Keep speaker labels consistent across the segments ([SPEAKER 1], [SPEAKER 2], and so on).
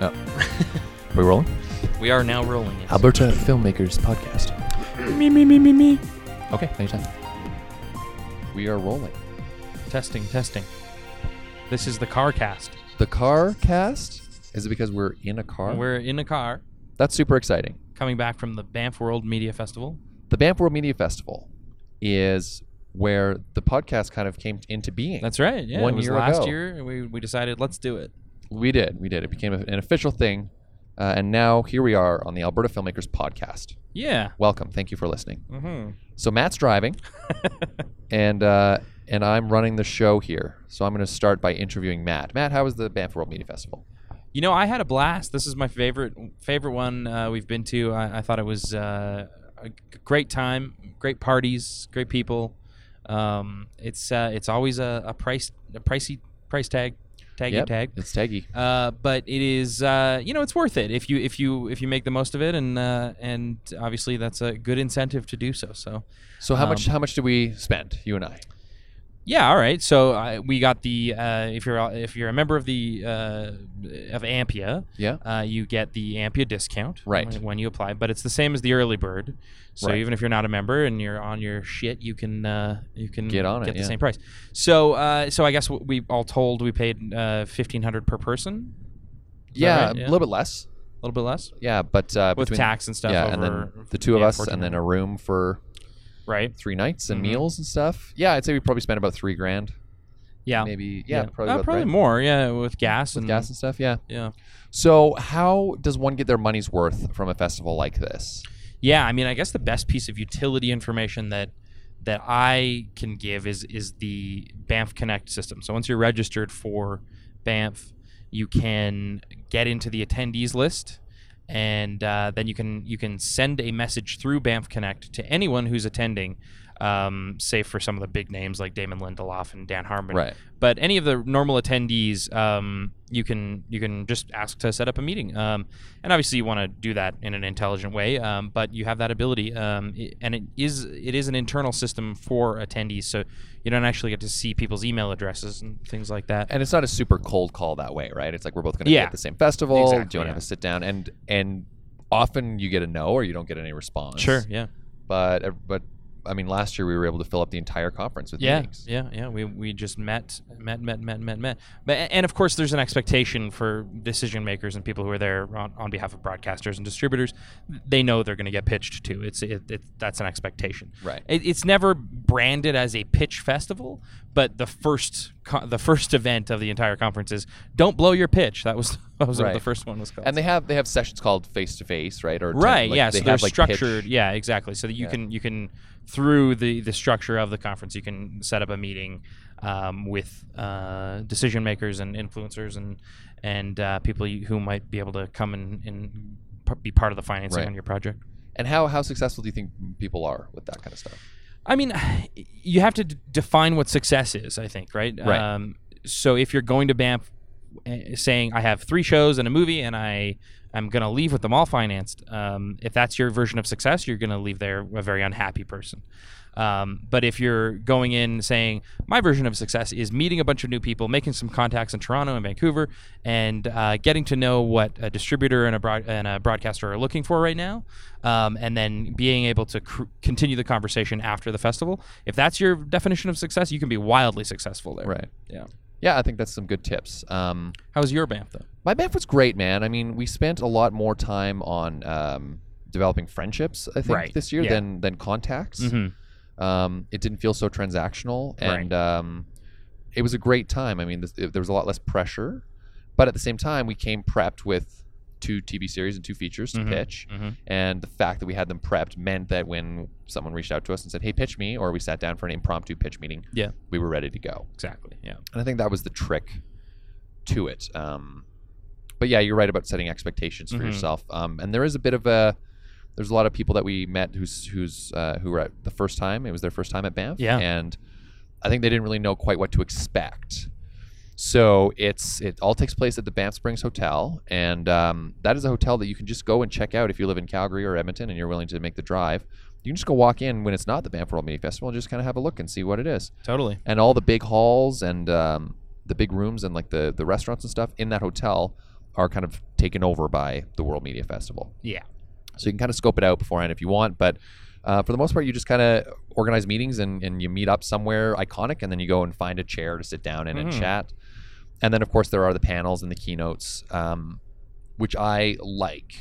[SPEAKER 1] Oh. Are we rolling?
[SPEAKER 2] We are now rolling. Yes.
[SPEAKER 1] Alberta Filmmakers Podcast.
[SPEAKER 2] Me, me, me, me, me.
[SPEAKER 1] Okay, anytime. We are rolling.
[SPEAKER 2] Testing, testing. This is the car cast.
[SPEAKER 1] The car cast? Is it because we're in a car?
[SPEAKER 2] We're in a car
[SPEAKER 1] That's super exciting.
[SPEAKER 2] coming back from the Banff World Media Festival.
[SPEAKER 1] The Banff World Media Festival is where the podcast kind of came into being.
[SPEAKER 2] That's right. Yeah,
[SPEAKER 1] One
[SPEAKER 2] it was
[SPEAKER 1] year
[SPEAKER 2] last
[SPEAKER 1] ago.
[SPEAKER 2] year. We, we decided let's do it.
[SPEAKER 1] We did. We did. It became an official thing. Uh, and now here we are on the Alberta Filmmakers Podcast.
[SPEAKER 2] Yeah.
[SPEAKER 1] Welcome. Thank you for listening.
[SPEAKER 2] Mm-hmm.
[SPEAKER 1] So Matt's driving, and uh, and I'm running the show here. So I'm going to start by interviewing Matt. Matt, how was the Banff World Media Festival?
[SPEAKER 2] You know, I had a blast. This is my favorite favorite one uh, we've been to. I, I thought it was uh, a great time, great parties, great people. Um, it's uh, it's always a, a price a pricey price tag, taggy
[SPEAKER 1] Yep,
[SPEAKER 2] tag.
[SPEAKER 1] It's taggy.
[SPEAKER 2] Uh, but it is uh, you know it's worth it if you if you if you make the most of it and uh, and obviously that's a good incentive to do so. So
[SPEAKER 1] So how much
[SPEAKER 2] Um,
[SPEAKER 1] how much did we spend, you and I?
[SPEAKER 2] Yeah, all right. So uh, we got the uh, if you're if you're a member of the uh, of Ampia,
[SPEAKER 1] Yeah.
[SPEAKER 2] uh, you get the Ampia discount
[SPEAKER 1] Right.
[SPEAKER 2] when, when you apply. But it's the same as the early bird. So
[SPEAKER 1] Right.
[SPEAKER 2] even if you're not a member and you're on your shit, you can uh, you can
[SPEAKER 1] Get on it,
[SPEAKER 2] get the
[SPEAKER 1] yeah.
[SPEAKER 2] same price. So uh, so I guess we all told we paid uh, fifteen hundred per person, Is that
[SPEAKER 1] Yeah, a little bit less.
[SPEAKER 2] a little bit less
[SPEAKER 1] Yeah, but uh,
[SPEAKER 2] with tax and stuff.
[SPEAKER 1] Yeah, and then the two of
[SPEAKER 2] yeah,
[SPEAKER 1] us, and then a room for
[SPEAKER 2] right.
[SPEAKER 1] three nights and
[SPEAKER 2] Mhm.
[SPEAKER 1] meals and stuff. Yeah, I'd say we probably spent about three grand.
[SPEAKER 2] Yeah,
[SPEAKER 1] Maybe. Yeah, probably
[SPEAKER 2] Uh, probably more. Yeah, with gas
[SPEAKER 1] With
[SPEAKER 2] and
[SPEAKER 1] gas and stuff. Yeah.
[SPEAKER 2] yeah.
[SPEAKER 1] So how does one get their money's worth from a festival like this?
[SPEAKER 2] Yeah, I mean, I guess the best piece of utility information that that I can give is is the Banff Connect system. So once you're registered for Banff, you can get into the attendees list, and uh, then you can you can send a message through Banff Connect to anyone who's attending. Um, say for some of the big names like Damon Lindelof and Dan Harmon,
[SPEAKER 1] Right.
[SPEAKER 2] but any of the normal attendees, um, you can you can just ask to set up a meeting, um, and obviously you want to do that in an intelligent way. Um, but you have that ability, um, i- and it is it is an internal system for attendees, so you don't actually get to see people's email addresses and things like that.
[SPEAKER 1] And it's not a super cold call that way, right? It's like we're both going to be at the same festival. Do
[SPEAKER 2] Exactly,
[SPEAKER 1] you want to
[SPEAKER 2] yeah.
[SPEAKER 1] have a sit down? And and often you get a no or you don't get any response.
[SPEAKER 2] Sure, yeah,
[SPEAKER 1] But uh, but I mean, last year we were able to fill up the entire conference with
[SPEAKER 2] yeah,
[SPEAKER 1] meetings.
[SPEAKER 2] yeah, yeah. We, we just met, met, met, met, met, met. But and of course, there's an expectation for decision makers and people who are there on, on behalf of broadcasters and distributors. They know they're going to get pitched to. It's it, it, that's an expectation.
[SPEAKER 1] Right.
[SPEAKER 2] It, it's never branded as a pitch festival, but the first co- the first event of the entire conference is don't blow your pitch. That was that was what the first one was called.
[SPEAKER 1] And they have they have sessions called face to face, right? Or
[SPEAKER 2] right
[SPEAKER 1] like,
[SPEAKER 2] yeah
[SPEAKER 1] they
[SPEAKER 2] so they're
[SPEAKER 1] have, like, pitch-
[SPEAKER 2] structured yeah exactly so that you
[SPEAKER 1] Yeah.
[SPEAKER 2] can you can through the the structure of the conference you can set up a meeting um, with uh, decision makers and influencers and and uh, people who might be able to come and, and be part of the financing
[SPEAKER 1] Right.
[SPEAKER 2] on your project
[SPEAKER 1] And how how successful do you think people are with that kind of stuff?
[SPEAKER 2] I mean, you have to d- define what success is. I think, right?
[SPEAKER 1] Right.
[SPEAKER 2] Um, so if you're going to Banff, uh, saying I have three shows and a movie, and I I'm gonna leave with them all financed. Um, if that's your version of success, you're gonna leave there a very unhappy person. Um, but if you're going in saying my version of success is meeting a bunch of new people, making some contacts in Toronto and Vancouver, and uh, getting to know what a distributor and a, broad- and a broadcaster are looking for right now, um, and then being able to cr- continue the conversation after the festival. If that's your definition of success, you can be wildly successful there.
[SPEAKER 1] Right.
[SPEAKER 2] Yeah.
[SPEAKER 1] Yeah, I think that's some good tips. Um,
[SPEAKER 2] was your Banff though?
[SPEAKER 1] my Banff was great, man. I mean, we spent a lot more time on um, developing friendships, I think,
[SPEAKER 2] Right.
[SPEAKER 1] this year
[SPEAKER 2] Yeah.
[SPEAKER 1] than than contacts.
[SPEAKER 2] Mm-hmm.
[SPEAKER 1] Um, it didn't feel so transactional,
[SPEAKER 2] Right.
[SPEAKER 1] and um, it was a great time. I mean, this, it, there was a lot less pressure, but at the same time, we came prepped with two TV series and two features to
[SPEAKER 2] Mhm.
[SPEAKER 1] pitch.
[SPEAKER 2] Mhm.
[SPEAKER 1] And the fact that we had them prepped meant that when someone reached out to us and said, "Hey, pitch me," or we sat down for an impromptu pitch meeting,
[SPEAKER 2] Yeah.
[SPEAKER 1] we were ready to go.
[SPEAKER 2] Exactly. Yeah.
[SPEAKER 1] And I think that was the trick to it. Um, but yeah, you're right about setting expectations for
[SPEAKER 2] Mhm.
[SPEAKER 1] yourself. Um, and there is a bit of a there's a lot of people that we met who's who's uh, who were at the first time. It was their first time at Banff.
[SPEAKER 2] Yeah.
[SPEAKER 1] And I think they didn't really know quite what to expect. So it's it all takes place at the Banff Springs Hotel, and um, that is a hotel that you can just go and check out if you live in Calgary or Edmonton and you're willing to make the drive. You can just go walk in when it's not the Banff World Media Festival and just kind of have a look and see what it is
[SPEAKER 2] Totally.
[SPEAKER 1] and all the big halls and um, the big rooms and like the the restaurants and stuff in that hotel are kind of taken over by the World Media Festival.
[SPEAKER 2] Yeah.
[SPEAKER 1] So you can kind of scope it out beforehand if you want, but uh, for the most part, you just kind of organize meetings and, and you meet up somewhere iconic, and then you go and find a chair to sit down in and chat. And then, of course, there are the panels and the keynotes, um, which I like.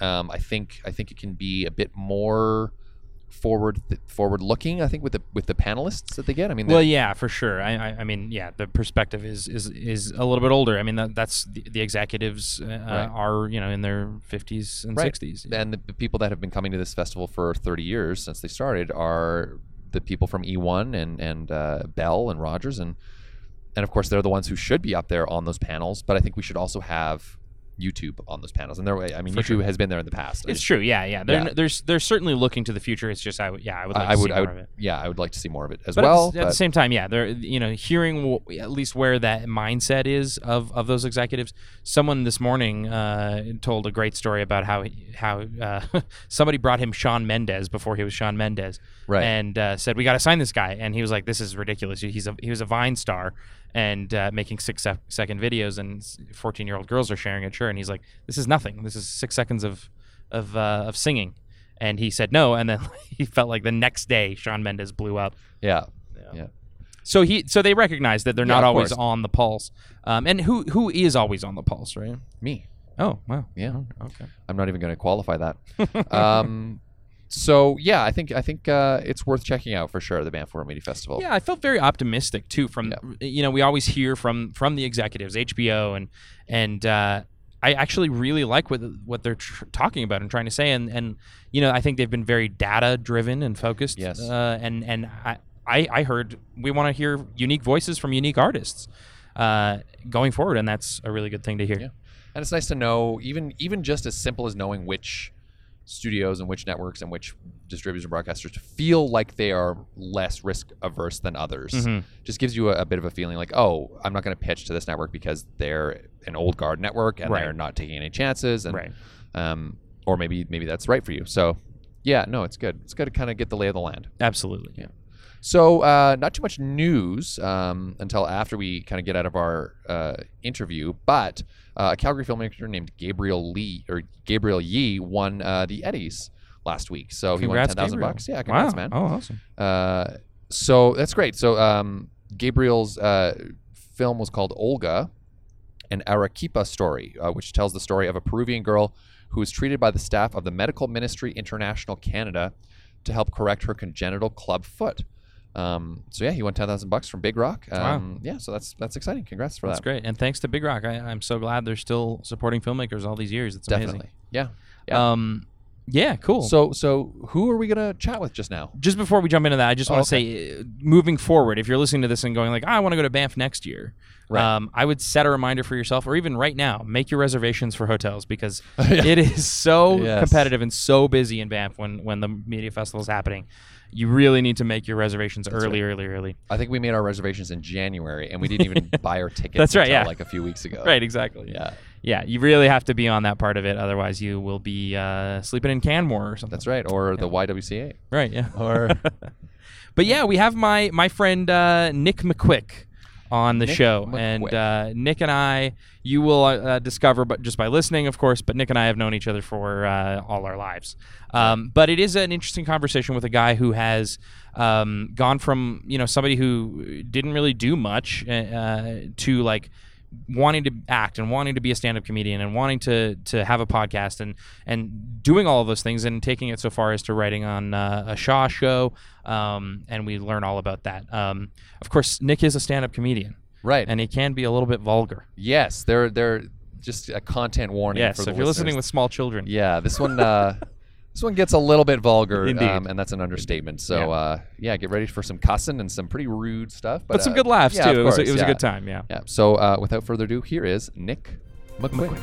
[SPEAKER 1] Um, I think I think it can be a bit more forward forward looking. I think with the with the panelists that they get. I mean,
[SPEAKER 2] Well, yeah, for sure. I, I, I mean, yeah, the perspective is is, is a little bit older. I mean, that, that's the, the executives uh,
[SPEAKER 1] Right.
[SPEAKER 2] are you know in their fifties and
[SPEAKER 1] Right.
[SPEAKER 2] sixties.
[SPEAKER 1] and the, the people that have been coming to this festival for 30 years since they started are the people from E1 and and uh, Bell and Rogers and and of course they're the ones who should be up there on those panels. But I think we should also have YouTube on those panels. And there, I mean,
[SPEAKER 2] For
[SPEAKER 1] YouTube
[SPEAKER 2] sure.
[SPEAKER 1] has been there in the past.
[SPEAKER 2] It's
[SPEAKER 1] just-
[SPEAKER 2] true. Yeah, yeah. They're
[SPEAKER 1] Yeah.
[SPEAKER 2] they're they're certainly looking to the future. It's just I yeah I would like
[SPEAKER 1] I, would,
[SPEAKER 2] see
[SPEAKER 1] I
[SPEAKER 2] more
[SPEAKER 1] would,
[SPEAKER 2] of it.
[SPEAKER 1] yeah, I would like to see more of it as
[SPEAKER 2] But at the
[SPEAKER 1] well.
[SPEAKER 2] at, the, same time, yeah, they're you know hearing w- at least where that mindset is of, of those executives. Someone this morning uh, told a great story about how how uh, somebody brought him Shawn Mendes before he was Shawn Mendes,
[SPEAKER 1] Right.
[SPEAKER 2] And uh, said we got to sign this guy, and he was like, "This is ridiculous. He's a he was a Vine star." And uh, making six sec- second videos, and fourteen year old girls are sharing it. Sure, and he's like, "This is nothing. This is six seconds of of uh, of singing." And he said no, and then he felt like the next day Shawn Mendes blew up.
[SPEAKER 1] yeah, yeah.
[SPEAKER 2] So he, so they recognize that they're
[SPEAKER 1] Yeah,
[SPEAKER 2] not always
[SPEAKER 1] course.
[SPEAKER 2] on the pulse. Um, and who who is always on the pulse, right?
[SPEAKER 1] Me.
[SPEAKER 2] Oh wow,
[SPEAKER 1] Yeah.
[SPEAKER 2] okay.
[SPEAKER 1] I'm not even going to qualify that. um, so yeah, I think I think uh, it's worth checking out for sure. The Banff Media Festival.
[SPEAKER 2] Yeah, I felt very optimistic too. From you know, we always hear from from the executives, HBO, and and uh, I actually really like what what they're tr- talking about and trying to say. And and you know, I think they've been very data driven and focused.
[SPEAKER 1] Yes.
[SPEAKER 2] Uh, and and I, I I heard we want to hear unique voices from unique artists uh, going forward, and that's a really good thing to hear.
[SPEAKER 1] Yeah. and it's nice to know even even just as simple as knowing which studios and which networks and which distributors and broadcasters feel like they are less risk averse than others
[SPEAKER 2] Mhm.
[SPEAKER 1] just gives you a, a bit of a feeling like oh i'm not going to pitch to this network because they're an old guard network and
[SPEAKER 2] Right.
[SPEAKER 1] they're not taking any chances and
[SPEAKER 2] Right.
[SPEAKER 1] um, or maybe maybe that's right for you so yeah no it's good it's good to kind of get the lay of the land
[SPEAKER 2] Absolutely.
[SPEAKER 1] Yeah. So, uh, not too much news um, until after we kind of get out of our uh, interview, but uh, a Calgary filmmaker named Gabriel Lee or Gabriel Yee won uh, the Eddies last week. So he won
[SPEAKER 2] Congrats,
[SPEAKER 1] ten thousand bucks. Yeah, congrats,
[SPEAKER 2] wow.
[SPEAKER 1] man.
[SPEAKER 2] Oh, awesome.
[SPEAKER 1] Uh, so that's great. So um, Gabriel's uh, film was called Olga, an Arequipa story, uh, which tells the story of a Peruvian girl who was treated by the staff of the Medical Ministry International Canada to help correct her congenital club foot. Um, so yeah, he won ten thousand bucks from Big Rock. Um, Yeah, so that's that's exciting. Congrats for
[SPEAKER 2] That's
[SPEAKER 1] that.
[SPEAKER 2] That's great. And thanks to Big Rock. I, I'm so glad they're still supporting filmmakers all these years. It's
[SPEAKER 1] Definitely. Yeah.
[SPEAKER 2] amazing.
[SPEAKER 1] Yeah.
[SPEAKER 2] Um, yeah, cool.
[SPEAKER 1] So so who are we gonna chat with just now?
[SPEAKER 2] just before we jump into that, I just
[SPEAKER 1] Oh,
[SPEAKER 2] want to say, uh, moving forward, if you're listening to this and going like, "Ah, I want to go to Banff next year,
[SPEAKER 1] Right.
[SPEAKER 2] um, I would set a reminder for yourself, or even right now, make your reservations for hotels because it is so
[SPEAKER 1] Yes.
[SPEAKER 2] competitive and so busy in Banff when when the media festival is happening. You really need to make your reservations early, early, early.
[SPEAKER 1] I think we made our reservations in January, and we didn't even buy our tickets.
[SPEAKER 2] That's right, yeah.
[SPEAKER 1] like a few weeks ago.
[SPEAKER 2] Right, exactly.
[SPEAKER 1] Yeah.
[SPEAKER 2] yeah. You really have to be on that part of it, otherwise you will be uh, sleeping in Canmore or something.
[SPEAKER 1] That's right. Or the YWCA.
[SPEAKER 2] Right. Yeah.
[SPEAKER 1] Or
[SPEAKER 2] But yeah, we have my my friend uh, Nick McQuik on the
[SPEAKER 1] Nick
[SPEAKER 2] show,
[SPEAKER 1] McQuik.
[SPEAKER 2] and uh, Nick and I, you will uh, discover, but just by listening, of course. But Nick and I have known each other for uh, all our lives. Um, but it is an interesting conversation with a guy who has um, gone from you know somebody who didn't really do much uh, to like wanting to act and wanting to be a stand-up comedian and wanting to to have a podcast and and doing all of those things and taking it so far as to writing on uh, a Shaw show um, and we learn all about that. Um, of course, Nick is a stand-up comedian
[SPEAKER 1] right.
[SPEAKER 2] and he can be a little bit vulgar.
[SPEAKER 1] yes, they're they're just a content warning.
[SPEAKER 2] Yes,
[SPEAKER 1] for
[SPEAKER 2] so if you're listening with small children,
[SPEAKER 1] yeah, this one uh, this one gets a little bit vulgar, um, and that's an understatement. So
[SPEAKER 2] Yeah.
[SPEAKER 1] uh, yeah, get ready for some cussing and some pretty rude stuff, but,
[SPEAKER 2] but some
[SPEAKER 1] uh,
[SPEAKER 2] good laughs
[SPEAKER 1] yeah,
[SPEAKER 2] too.
[SPEAKER 1] of
[SPEAKER 2] It was, a, it was
[SPEAKER 1] yeah.
[SPEAKER 2] a good time. Yeah.
[SPEAKER 1] Yeah. So uh, without further ado, here is Nick McQuik.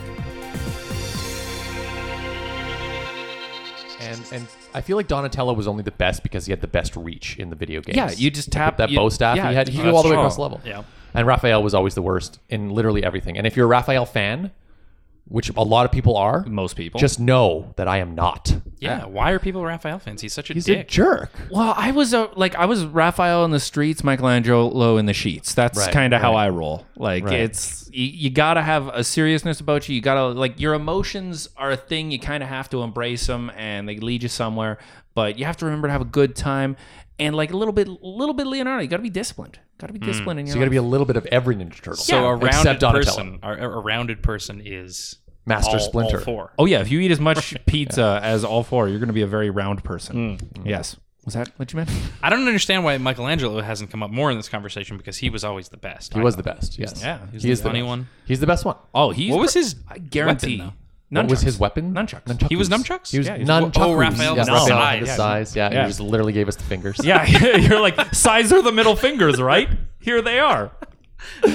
[SPEAKER 3] And and I feel like Donatello was only the best because he had the best reach in the video games.
[SPEAKER 4] Yeah, you just
[SPEAKER 3] Like,
[SPEAKER 4] tap
[SPEAKER 3] with that
[SPEAKER 4] you-
[SPEAKER 3] bow staff.
[SPEAKER 4] yeah,
[SPEAKER 3] he had he go all the way
[SPEAKER 4] true.
[SPEAKER 3] across the level.
[SPEAKER 4] Yeah.
[SPEAKER 3] And Raphael was always the worst in literally everything. And if you're a Raphael fan,
[SPEAKER 1] which a lot of people are,
[SPEAKER 4] Most people.
[SPEAKER 1] just know that I am not.
[SPEAKER 2] Yeah. Why are people Raphael fans? He's such a
[SPEAKER 1] He's a
[SPEAKER 2] dick.
[SPEAKER 1] jerk.
[SPEAKER 4] Well, I was uh, like I was Raphael in the streets, Michelangelo in the sheets. That's
[SPEAKER 1] Right,
[SPEAKER 4] kind of how. I roll. Like
[SPEAKER 1] Right.
[SPEAKER 4] it's you, you got to have a seriousness about you. You got to like your emotions are a thing. You kind of have to embrace them, and they lead you somewhere. But you have to remember to have a good time, and like a little bit, a little bit Leonardo. You got to be disciplined. Got to be hmm. disciplined in your.
[SPEAKER 1] So you got to be a little bit of every Ninja Turtle.
[SPEAKER 2] So a rounded
[SPEAKER 1] except Donatello.
[SPEAKER 2] person, a, a rounded person is
[SPEAKER 1] Master
[SPEAKER 2] all,
[SPEAKER 1] Splinter.
[SPEAKER 2] All four.
[SPEAKER 4] Oh yeah, if you eat as much pizza as all four, you're going to be a very round person. Hmm. Mm-hmm. Yes. Was that what you meant?
[SPEAKER 2] I don't understand why Michelangelo hasn't come up more in this conversation because he was always the best.
[SPEAKER 1] He was the best. Yes.
[SPEAKER 4] Yeah,
[SPEAKER 2] He's
[SPEAKER 1] he
[SPEAKER 2] the
[SPEAKER 1] is the
[SPEAKER 2] funny
[SPEAKER 1] best.
[SPEAKER 2] one.
[SPEAKER 1] He's the best one.
[SPEAKER 4] Oh, he's
[SPEAKER 2] What was his
[SPEAKER 4] I guarantee.
[SPEAKER 2] weapon,
[SPEAKER 1] What was his weapon?
[SPEAKER 4] Nunchucks.
[SPEAKER 2] He was nunchucks?
[SPEAKER 1] He was
[SPEAKER 4] Yeah, he was-
[SPEAKER 1] nunchucks.
[SPEAKER 2] oh, Raphael
[SPEAKER 1] yeah,
[SPEAKER 2] the
[SPEAKER 1] Raphael sais. the
[SPEAKER 2] Yeah.
[SPEAKER 1] sais. Yeah,
[SPEAKER 4] Yeah.
[SPEAKER 1] he just literally gave us the fingers.
[SPEAKER 4] Yeah, you're like sais are the middle fingers, right? Here they are.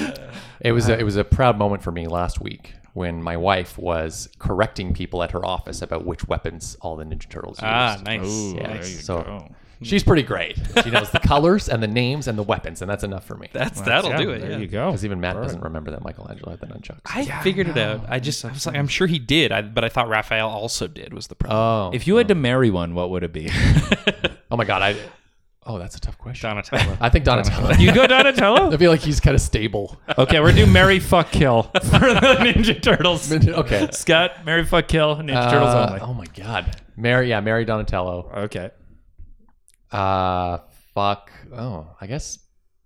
[SPEAKER 1] It was a, it was a proud moment for me last week when my wife was correcting people at her office about which weapons all the Ninja Turtles used.
[SPEAKER 2] Ah, nice.
[SPEAKER 1] Yeah,
[SPEAKER 2] Nice.
[SPEAKER 1] so she's pretty great. She knows the colors and the names and the weapons, and that's enough for me.
[SPEAKER 2] That's that'll
[SPEAKER 4] Yeah,
[SPEAKER 2] do it.
[SPEAKER 4] There
[SPEAKER 2] yeah.
[SPEAKER 4] you go.
[SPEAKER 1] Because even Matt doesn't remember that Michelangelo had the nunchucks.
[SPEAKER 2] I figured it out. I just I was like, I'm sure he did, I, but I thought Raphael also did. Was the problem?
[SPEAKER 1] oh,
[SPEAKER 4] If you had to marry one, what would it be?
[SPEAKER 1] oh my god! I oh, that's a tough question.
[SPEAKER 2] Donatello.
[SPEAKER 1] I think Donatello.
[SPEAKER 4] you go Donatello?
[SPEAKER 1] I feel like he's kind of stable.
[SPEAKER 4] Okay, we're doing Marry Fuck Kill for the Ninja Turtles.
[SPEAKER 1] okay.
[SPEAKER 4] Scott, Marry Fuck Kill, Ninja Turtles
[SPEAKER 1] Uh,
[SPEAKER 4] only.
[SPEAKER 1] oh my god, Marry. Yeah, Marry Donatello.
[SPEAKER 4] Okay.
[SPEAKER 1] Uh, fuck. Oh, I guess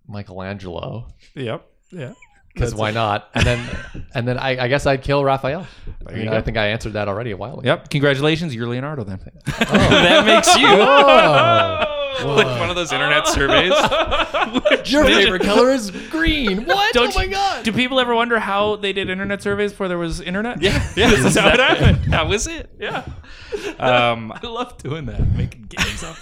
[SPEAKER 1] Michelangelo.
[SPEAKER 4] Yep. Yeah.
[SPEAKER 1] Because why not? And then, and then I, I guess I'd kill Raphael. I, mean. I think I answered that already a while ago.
[SPEAKER 4] Yep. Congratulations, you're Leonardo then.
[SPEAKER 2] that makes you
[SPEAKER 1] Oh,
[SPEAKER 2] like one of those internet surveys.
[SPEAKER 1] your favorite color is green. What?
[SPEAKER 4] Don't
[SPEAKER 1] oh my
[SPEAKER 4] you-
[SPEAKER 1] god.
[SPEAKER 4] Do people ever wonder how they did internet surveys before there was internet?
[SPEAKER 2] yeah, yeah,
[SPEAKER 4] This is how it happened.
[SPEAKER 2] That was it.
[SPEAKER 4] Yeah.
[SPEAKER 2] Um,
[SPEAKER 4] I love doing that, making games up.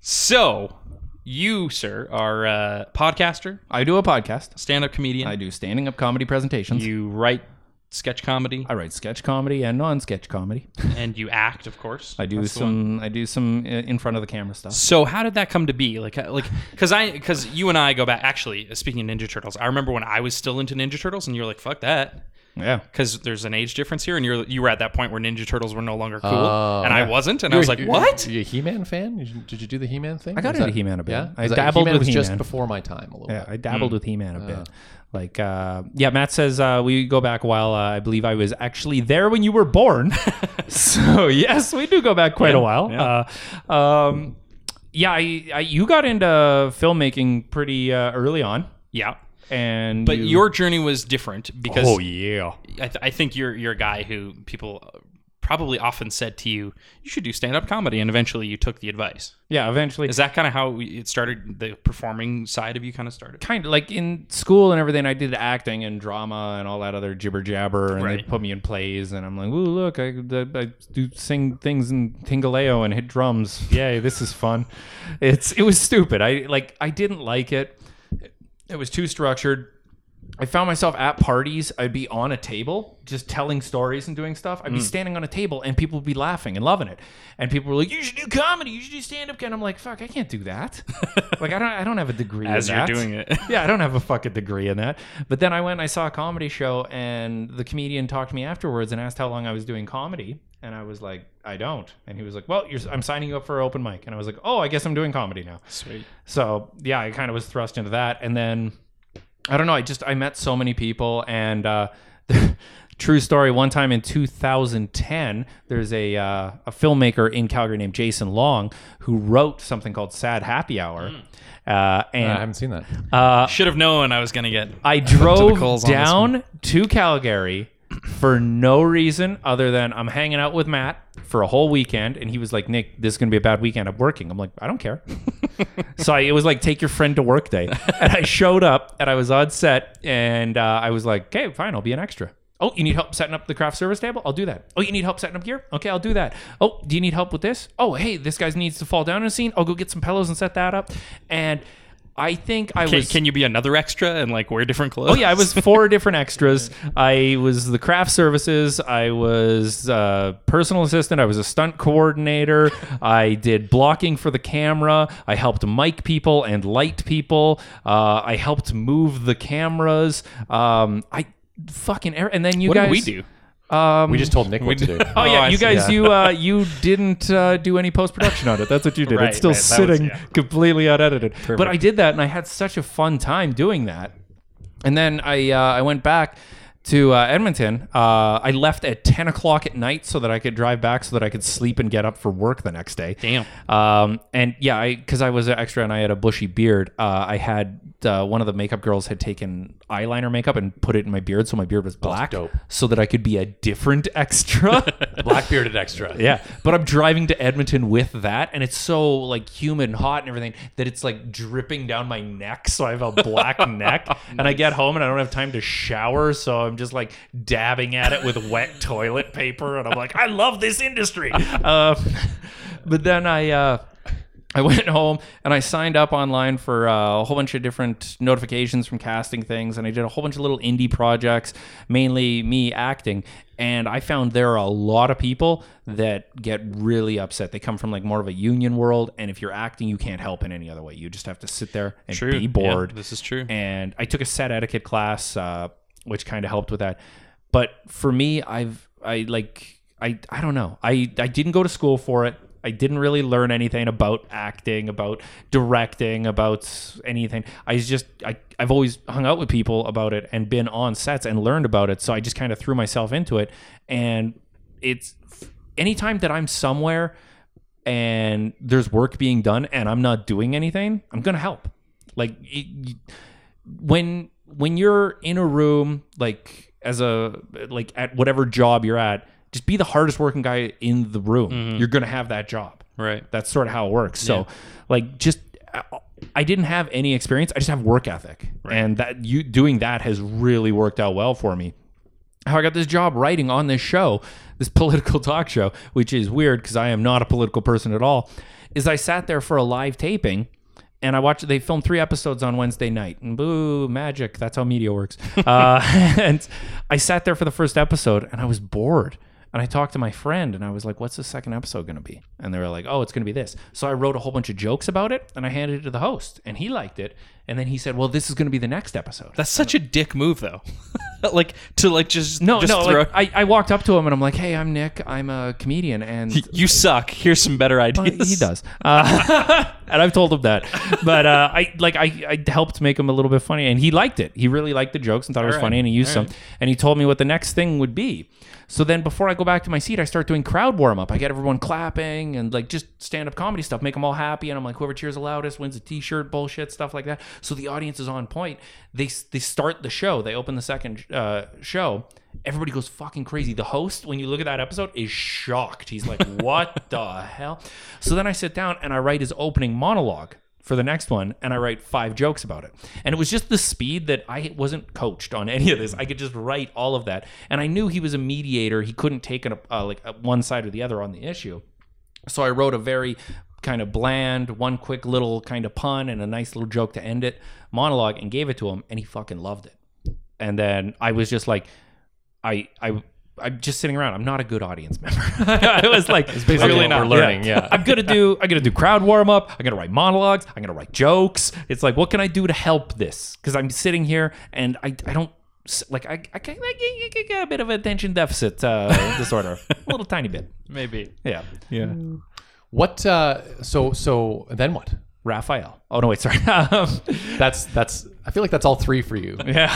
[SPEAKER 2] So you, sir, are a podcaster,
[SPEAKER 4] I do a podcast.
[SPEAKER 2] stand-up comedian.
[SPEAKER 4] I do standing up comedy presentations.
[SPEAKER 2] You write sketch comedy
[SPEAKER 4] I write sketch comedy and non-sketch comedy.
[SPEAKER 2] and you act, of course.
[SPEAKER 4] I do
[SPEAKER 2] That's the one.
[SPEAKER 4] some I do some uh, in front of the camera stuff.
[SPEAKER 2] So how did that come to be? Like, uh, like, because I, because you and I go back. Actually, uh, speaking of Ninja Turtles, I remember when I was still into Ninja Turtles, and you were like, "Fuck that,"
[SPEAKER 4] Yeah.
[SPEAKER 2] because there's an age difference here, and you're you were at that point where Ninja Turtles were no longer cool,
[SPEAKER 1] Oh,
[SPEAKER 2] and I wasn't, and I was like, "What?"
[SPEAKER 1] Are you a He-Man fan? Did you, do the He-Man thing?
[SPEAKER 4] I got
[SPEAKER 1] Was
[SPEAKER 4] into He-Man a bit.
[SPEAKER 1] Yeah,
[SPEAKER 4] I
[SPEAKER 1] 'Cause
[SPEAKER 4] dabbled
[SPEAKER 1] He-Man
[SPEAKER 4] with
[SPEAKER 1] was just
[SPEAKER 4] He-Man.
[SPEAKER 1] before my time a little
[SPEAKER 4] Yeah,
[SPEAKER 1] bit.
[SPEAKER 4] I dabbled with He-Man a bit. Like, uh, yeah, Matt says uh, we go back a while. Uh, I believe I was actually there when you were born. so yes, we do go back quite a while. Uh, um, yeah, I, I, you got into filmmaking pretty uh, early on,
[SPEAKER 2] Yeah,
[SPEAKER 4] and
[SPEAKER 2] but
[SPEAKER 4] you-
[SPEAKER 2] your journey was different because
[SPEAKER 4] oh yeah,
[SPEAKER 2] I, th- I think you're you're a guy who people probably often said to you, "You should do stand-up comedy," and eventually you took the advice.
[SPEAKER 4] yeah. Eventually,
[SPEAKER 2] Is that kind of how it started? The performing side of you kind of started.
[SPEAKER 4] kind of like in school and everything. I did acting and drama and all that other jibber jabber, and they put me in plays, and I'm like, "Ooh, look, I, I do sing things in Tingaleo and hit drums. Yay, this is fun." It's it was stupid. I like I didn't like it. It was too structured. I found myself at parties. I'd be on a table just telling stories and doing stuff.
[SPEAKER 2] Hmm.
[SPEAKER 4] I'd be standing on a table and people would be laughing and loving it. And people were like, "You should do comedy. You should do stand up." And I'm like, "Fuck, I can't do that. like, I don't. I don't have a degree
[SPEAKER 2] As
[SPEAKER 4] in
[SPEAKER 2] you're
[SPEAKER 4] that.
[SPEAKER 2] doing it.
[SPEAKER 4] yeah, I don't have a fucking degree in that. But then I went and I saw a comedy show, and the comedian talked to me afterwards and asked how long I was doing comedy. And I was like, I don't. And he was like, Well, you're, I'm signing you up for an open mic. And I was like, Oh, I guess I'm doing comedy now.
[SPEAKER 2] Sweet.
[SPEAKER 4] So yeah, I kind of was thrust into that, and then I don't know. I just I met so many people, and uh, true story. One time in 2010, there's a uh, a filmmaker in Calgary named Jason Long who wrote something called Sad Happy Hour, uh, and I
[SPEAKER 1] haven't seen that.
[SPEAKER 4] uh,
[SPEAKER 2] Should have known I was gonna get.
[SPEAKER 4] I drove
[SPEAKER 2] coals on this
[SPEAKER 4] down to Calgary for no reason other than I'm hanging out with Matt for a whole weekend, and he was like, "Nick, this is gonna be a bad weekend. I'm working." I'm like, "I don't care." so I, it was like, "Take your friend to work day," and I showed up and I was on set, and uh, I was like, "Okay, fine, I'll be an extra." Oh, you need help setting up the craft service table? I'll do that. Oh, you need help setting up gear? Okay, I'll do that. Oh, do you need help with this? Oh, hey, this guy needs to fall down in a scene. I'll go get some pillows and set that up. And I think I
[SPEAKER 2] Can,
[SPEAKER 4] was.
[SPEAKER 2] can you be another extra and like wear different clothes?
[SPEAKER 4] Oh yeah, I was four different extras. I was the craft services. I was uh, personal assistant. I was a stunt coordinator. I did blocking for the camera. I helped mic people and light people. Uh, I helped move the cameras. Um, I fucking. er- And then you
[SPEAKER 2] what
[SPEAKER 4] guys.
[SPEAKER 2] did we do?
[SPEAKER 4] Um,
[SPEAKER 3] We just told Nick what to do.
[SPEAKER 4] Oh yeah,
[SPEAKER 2] I
[SPEAKER 4] you
[SPEAKER 2] see.
[SPEAKER 4] guys, you uh, you didn't uh, do any post production on it. That's what you did.
[SPEAKER 2] Right,
[SPEAKER 4] it's still
[SPEAKER 2] right. That was-
[SPEAKER 4] sitting
[SPEAKER 2] yeah.
[SPEAKER 4] completely unedited. But I did that, and I had such a fun time doing that. And then I uh, I went back to uh, Edmonton. Uh, I left at ten o'clock at night so that I could drive back, so that I could sleep and get up for work the next day.
[SPEAKER 2] Damn.
[SPEAKER 4] Um, and yeah, I because I was an extra and I had a bushy beard. Uh, I had uh, one of the makeup girls had taken eyeliner makeup and put it in my beard, so my beard was black,
[SPEAKER 3] dope.
[SPEAKER 4] so that I could be a different extra.
[SPEAKER 3] Black bearded extra.
[SPEAKER 4] Yeah, but I'm driving to Edmonton with that, and it's so like humid and hot and everything that it's like dripping down my neck. So I have a black neck, and I get home and I don't have time to shower, so I'm just like dabbing at it with wet toilet paper, and I'm like, I love this industry. Uh, but then I. Uh, I went home and I signed up online for uh, a whole bunch of different notifications from casting things, and I did a whole bunch of little indie projects, mainly me acting. And I found there are a lot of people that get really upset. They come from like more of a union world, and if you're acting, you can't help in any other way. You just have to sit there and
[SPEAKER 2] True.
[SPEAKER 4] be
[SPEAKER 2] Yeah,
[SPEAKER 4] bored.
[SPEAKER 2] this is true.
[SPEAKER 4] And I took a set etiquette class, uh, which kind of helped with that. But for me, I've I like I I don't know. I I didn't go to school for it. I didn't really learn anything about acting, about directing, about anything. I just I I've always hung out with people about it and been on sets and learned about it. So I just kind of threw myself into it. And it's anytime that I'm somewhere and there's work being done and I'm not doing anything, I'm gonna help. Like it, when when you're in a room like as a like at whatever job you're at just be the hardest working guy in the room you're gonna have that job
[SPEAKER 2] Right.
[SPEAKER 4] that's sort of how it works so like just i didn't have any experience i just have work ethic and that you doing that has really worked out well for me how I got this job writing on this show, this political talk show, which is weird because I am not a political person at all, is I sat there for a live taping and I watched, they filmed three episodes on Wednesday night. And boo, magic. That's how media works. uh, and I sat there for the first episode and I was bored. And I talked to my friend and I was like, what's the second episode going to be? And they were like, oh, it's going to be this. So I wrote a whole bunch of jokes about it and I handed it to the host and he liked it. And then he said, well, this is going to be the next episode.
[SPEAKER 2] That's such a dick move, though. like to like just
[SPEAKER 4] No,
[SPEAKER 2] just
[SPEAKER 4] no.
[SPEAKER 2] throw-
[SPEAKER 4] Like, I, I walked up to him and I'm like, "Hey, I'm Nick. I'm a comedian." And
[SPEAKER 2] you suck. Here's some better ideas.
[SPEAKER 4] he does, uh, and I've told him that. But uh, I like I, I helped make him a little bit funny, and he liked it. He really liked the jokes and thought it was
[SPEAKER 2] right,
[SPEAKER 4] funny, and he used
[SPEAKER 2] all
[SPEAKER 4] some. And he told me what the next thing would be. So then, before I go back to my seat, I start doing crowd warm up. I get everyone clapping and like just stand up comedy stuff, make them all happy. And I'm like, whoever cheers the loudest wins a T-shirt, bullshit stuff like that. So the audience is on point. They they start the show. They open the second uh, show. Everybody goes fucking crazy. The host, when you look at that episode, is shocked. He's like, "What the hell?" So then I sit down and I write his opening monologue for the next one and I write five jokes about it. And it was just the speed that I wasn't coached on any of this. I could just write all of that. And I knew he was a mediator. He couldn't take an, uh, like uh, one side or the other on the issue. So I wrote a very kind of bland, one quick little kind of pun and a nice little joke to end it monologue and gave it to him and he fucking loved it. And then I was just like I I I'm just sitting around. I'm not a good audience member. I was like, it's
[SPEAKER 3] basically
[SPEAKER 4] really not.
[SPEAKER 3] learning, yeah.
[SPEAKER 4] I'm gonna do. I'm gonna do crowd warm up. I'm gonna write monologues. I'm gonna write jokes. It's like, what can I do to help this? Because I'm sitting here and I, I don't like I I, can- I, I get a bit of attention deficit uh, disorder, a little tiny bit.
[SPEAKER 2] Maybe.
[SPEAKER 4] Yeah, yeah.
[SPEAKER 3] What? Uh, so so then what?
[SPEAKER 4] Raphael. Oh no, wait, sorry. Um,
[SPEAKER 3] That's that's. I feel like that's all three for you.
[SPEAKER 4] Yeah,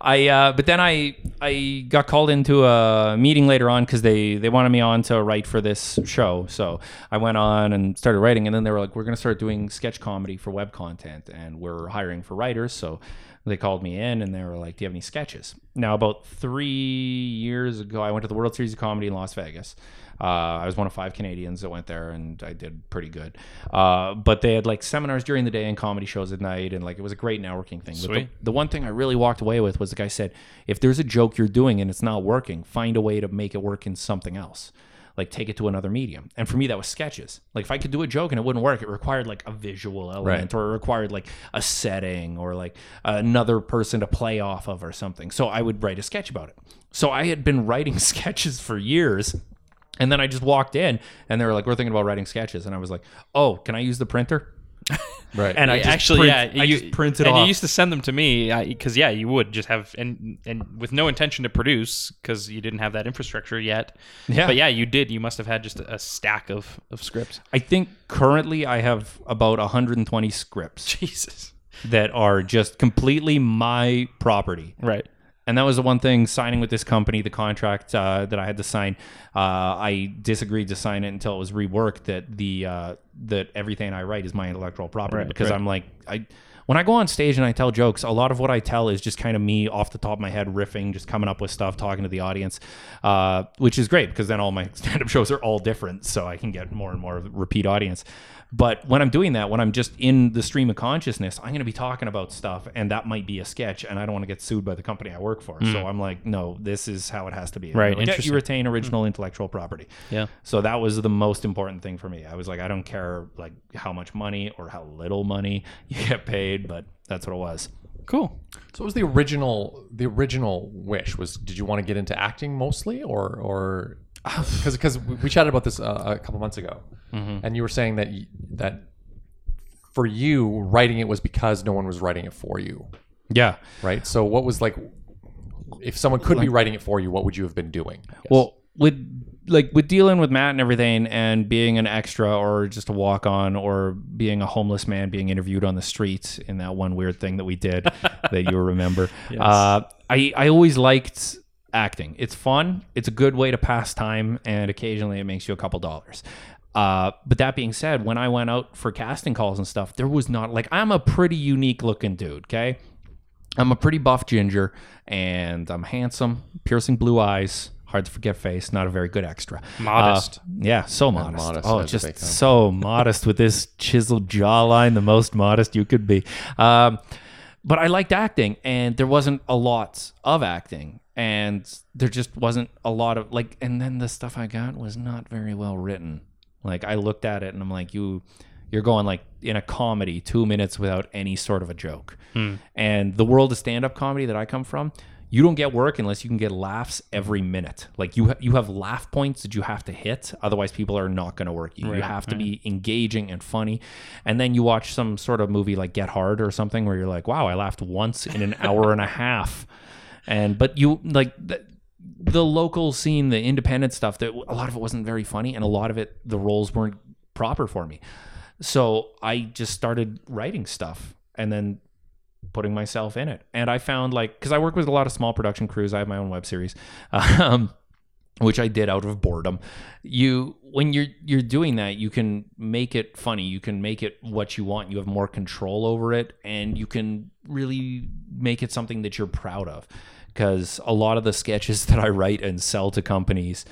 [SPEAKER 4] I. Uh, but then I I got called into a meeting later on because they they wanted me on to write for this show. So I went on and started writing, and then they were like, "We're gonna start doing sketch comedy for web content, and we're hiring for writers." So they called me in, and they were like, "Do you have any sketches?" Now, about three years ago, I went to the World Series of Comedy in Las Vegas. Uh, I was one of five Canadians that went there, and I did pretty good. Uh, but they had like seminars during the day and comedy shows at night, and like it was a great networking thing. But the,
[SPEAKER 2] Sweet.
[SPEAKER 4] the one thing I really walked away with was the guy said, if there's a joke you're doing and it's not working, find a way to make it work in something else. Like take it to another medium. And for me, that was sketches. Like if I could do a joke and it wouldn't work, it required like a visual element
[SPEAKER 3] Right.
[SPEAKER 4] or it required like a setting or like another person to play off of or something. So I would write a sketch about it. So I had been writing sketches for years. And then I just walked in and they were like, we're thinking about writing sketches. And I was like, oh, can I use the printer?
[SPEAKER 1] Right.
[SPEAKER 4] And I just
[SPEAKER 2] actually,
[SPEAKER 4] print-
[SPEAKER 2] yeah,
[SPEAKER 4] I
[SPEAKER 2] you,
[SPEAKER 4] just print it
[SPEAKER 2] and
[SPEAKER 4] off.
[SPEAKER 2] you used to send them to me because yeah, you would just have and and with no intention to produce because you didn't have that infrastructure yet.
[SPEAKER 4] Yeah.
[SPEAKER 2] but yeah, you did. You must have had just a, a stack of of scripts.
[SPEAKER 4] I think currently I have about 120 scripts
[SPEAKER 2] Jesus,
[SPEAKER 4] that are just completely my property.
[SPEAKER 2] right?
[SPEAKER 4] And that was the one thing signing with this company, the contract uh, that I had to sign. Uh, I disagreed to sign it until it was reworked that the uh, that everything I write is my intellectual property
[SPEAKER 2] Right,
[SPEAKER 4] because
[SPEAKER 2] right.
[SPEAKER 4] I'm like I when I go on stage and I tell jokes, a lot of what I tell is just kind of me off the top of my head riffing, just coming up with stuff, talking to the audience, uh, which is great because then all my stand-up shows are all different, so I can get more and more repeat audience. But when I'm doing that, when I'm just in the stream of consciousness, I'm going to be talking about stuff, and that might be a sketch, and I don't want to get sued by the company I work for. So mm. I'm like, no, this is how it has to be.
[SPEAKER 2] Right,
[SPEAKER 4] Like, yeah, you retain original mm. intellectual property.
[SPEAKER 2] Yeah.
[SPEAKER 4] So that was the most important thing for me. I was like, I don't care like how much money or how little money you get paid, but that's what it was.
[SPEAKER 2] Cool.
[SPEAKER 1] So what was the original the original wish was did you want to get into acting mostly or or because because we chatted about this uh, a couple months ago. And you were saying that y- that for you writing it was because no one was writing it for you.
[SPEAKER 4] Yeah.
[SPEAKER 1] right? So what was like if someone could be writing it for you what would you have been doing?
[SPEAKER 4] Well, with like with dealing with Matt and everything, and being an extra or just a walk on, or being a homeless man being interviewed on the streets in that one weird thing that we did that you remember. Uh, I I always liked acting. It's fun. It's a good way to pass time, and occasionally it makes you a couple dollars. Uh, but that being said, when I went out for casting calls and stuff, there was not like I'm a pretty unique looking dude. Okay, I'm a pretty buff ginger, and I'm handsome, piercing blue eyes, hard to forget face, not a very good extra.
[SPEAKER 2] Modest.
[SPEAKER 4] Uh, yeah, so modest.
[SPEAKER 1] modest
[SPEAKER 4] oh, just so modest with this chiseled jawline, the most modest you could be. Um, but I liked acting, and there wasn't a lot of acting, and there just wasn't a lot of like. And then the stuff I got was not very well written. Like I looked at it, and I'm like, you. You're going like in a comedy, two minutes without any sort of a joke. Hmm. And the world of stand-up comedy that I come from, you don't get work unless you can get laughs every minute. Like you, ha- you have laugh points that you have to hit. Otherwise, people are not going to work you. you have to be engaging and funny. And then you watch some sort of movie like Get Hard or something where you're like, wow, I laughed once in an hour and a half. And but you like the, the local scene, the independent stuff. That a lot of it wasn't very funny, and a lot of it the roles weren't proper for me. So I just started writing stuff, and then putting myself in it. And I found like because I work with a lot of small production crews. I have my own web series, um, which I did out of boredom. You when you're you're doing that, you can make it funny. You can make it what you want. You have more control over it, and you can really make it something that you're proud of. Because a lot of the sketches that I write and sell to companies,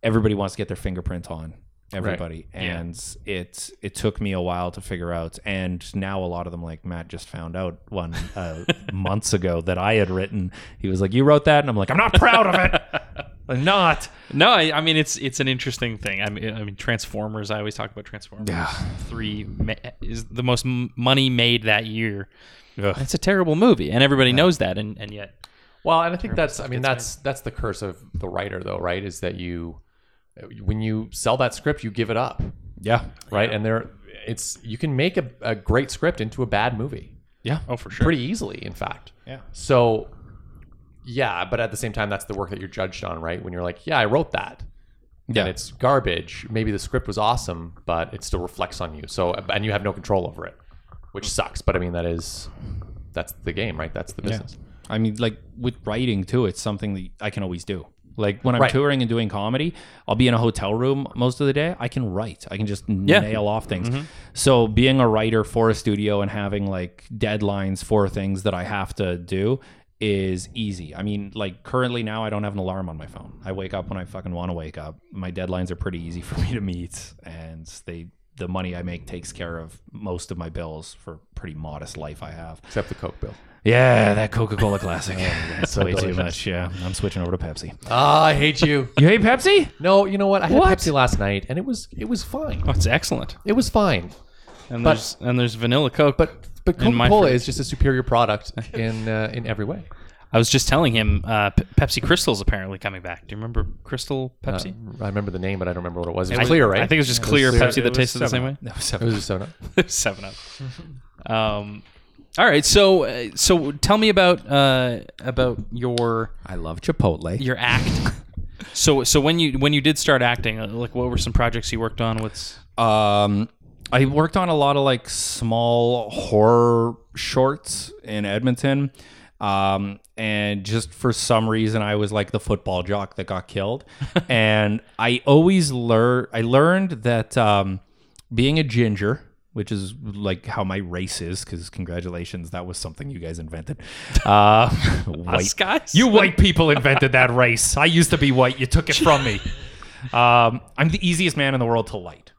[SPEAKER 4] everybody wants to get their fingerprint on everybody and it it took me a while to figure out and now a lot of them like matt just found out one uh, months ago that i had written he was like you wrote that and i'm like i'm not proud of it not
[SPEAKER 2] No, I, I mean it's it's an interesting thing. I mean, I mean Transformers. I always talk about Transformers. Yeah. Three is the most money made that year. It's a terrible movie, and everybody knows that, and, and yet
[SPEAKER 1] Well, and I think that's I mean that's that's the curse of the writer though, right? Is that you when you sell that script, you give it up,
[SPEAKER 4] yeah
[SPEAKER 1] right? And there it's you can make a, a great script into a bad movie
[SPEAKER 4] yeah
[SPEAKER 2] oh for sure.
[SPEAKER 1] pretty easily, in fact.
[SPEAKER 4] Yeah.
[SPEAKER 1] So yeah, but at the same time that's the work that you're judged on, right? When you're like, yeah, I wrote that.
[SPEAKER 4] Yeah.
[SPEAKER 1] And it's garbage. Maybe the script was awesome, but it still reflects on you. So and you have no control over it, which sucks, but I mean that is that's the game, right? That's the business.
[SPEAKER 4] I mean, like with writing too, it's something that I can always do. Like when I'm
[SPEAKER 1] Right.
[SPEAKER 4] touring and doing comedy, I'll be in a hotel room most of the day. I can write. I can just
[SPEAKER 2] Yeah.
[SPEAKER 4] nail off things. Mm-hmm. So being a writer for a studio and having like deadlines for things that I have to do is easy. I mean, like currently now I don't have an alarm on my phone. I wake up when I fucking want to wake up. My deadlines are pretty easy for me to meet and they the money I make takes care of most of my bills for pretty modest life I have.
[SPEAKER 1] Except the Coke bill.
[SPEAKER 4] Yeah, that Coca Cola Classic. That's
[SPEAKER 1] so
[SPEAKER 4] way too much. Yeah, I'm switching over to Pepsi.
[SPEAKER 1] Ah, I hate you.
[SPEAKER 4] You hate Pepsi?
[SPEAKER 1] No, you know what? I had
[SPEAKER 4] What?
[SPEAKER 1] Pepsi last night, and it was it was fine.
[SPEAKER 2] Oh, it's excellent.
[SPEAKER 1] It was fine.
[SPEAKER 2] And
[SPEAKER 1] But-
[SPEAKER 2] there's and there's vanilla Coke.
[SPEAKER 1] But but Coca Cola is just a superior product in uh, in every way.
[SPEAKER 2] I was just telling him uh, P- Pepsi Crystal's apparently coming back. Do you remember Crystal
[SPEAKER 1] Uh,
[SPEAKER 2] Pepsi?
[SPEAKER 1] I remember the name, but I don't remember what it was. It was
[SPEAKER 2] I-
[SPEAKER 1] clear, right?
[SPEAKER 2] I think it was just clear
[SPEAKER 1] clear.
[SPEAKER 2] Pepsi
[SPEAKER 4] It
[SPEAKER 2] that
[SPEAKER 4] was
[SPEAKER 2] tasted the same way.
[SPEAKER 4] Up. No,
[SPEAKER 1] it
[SPEAKER 4] seven.
[SPEAKER 1] was just so.
[SPEAKER 2] Seven Up. Um, all right, so uh, so tell me about uh, about your
[SPEAKER 4] I love Chipotle.
[SPEAKER 2] your act. so so when you when you did start acting, uh, like what were some projects you worked on? What's
[SPEAKER 4] Um, I worked on a lot of like small horror shorts in Edmonton. Um, and just for some reason, I was like the football jock that got killed. and I always learned, I learned that um, being a ginger, which is like how my race is, because congratulations, that was something you guys invented. Uh, white
[SPEAKER 2] guys?
[SPEAKER 4] You white people invented that race. I used to be white. You took it from me. Um, I'm the easiest man in the world to light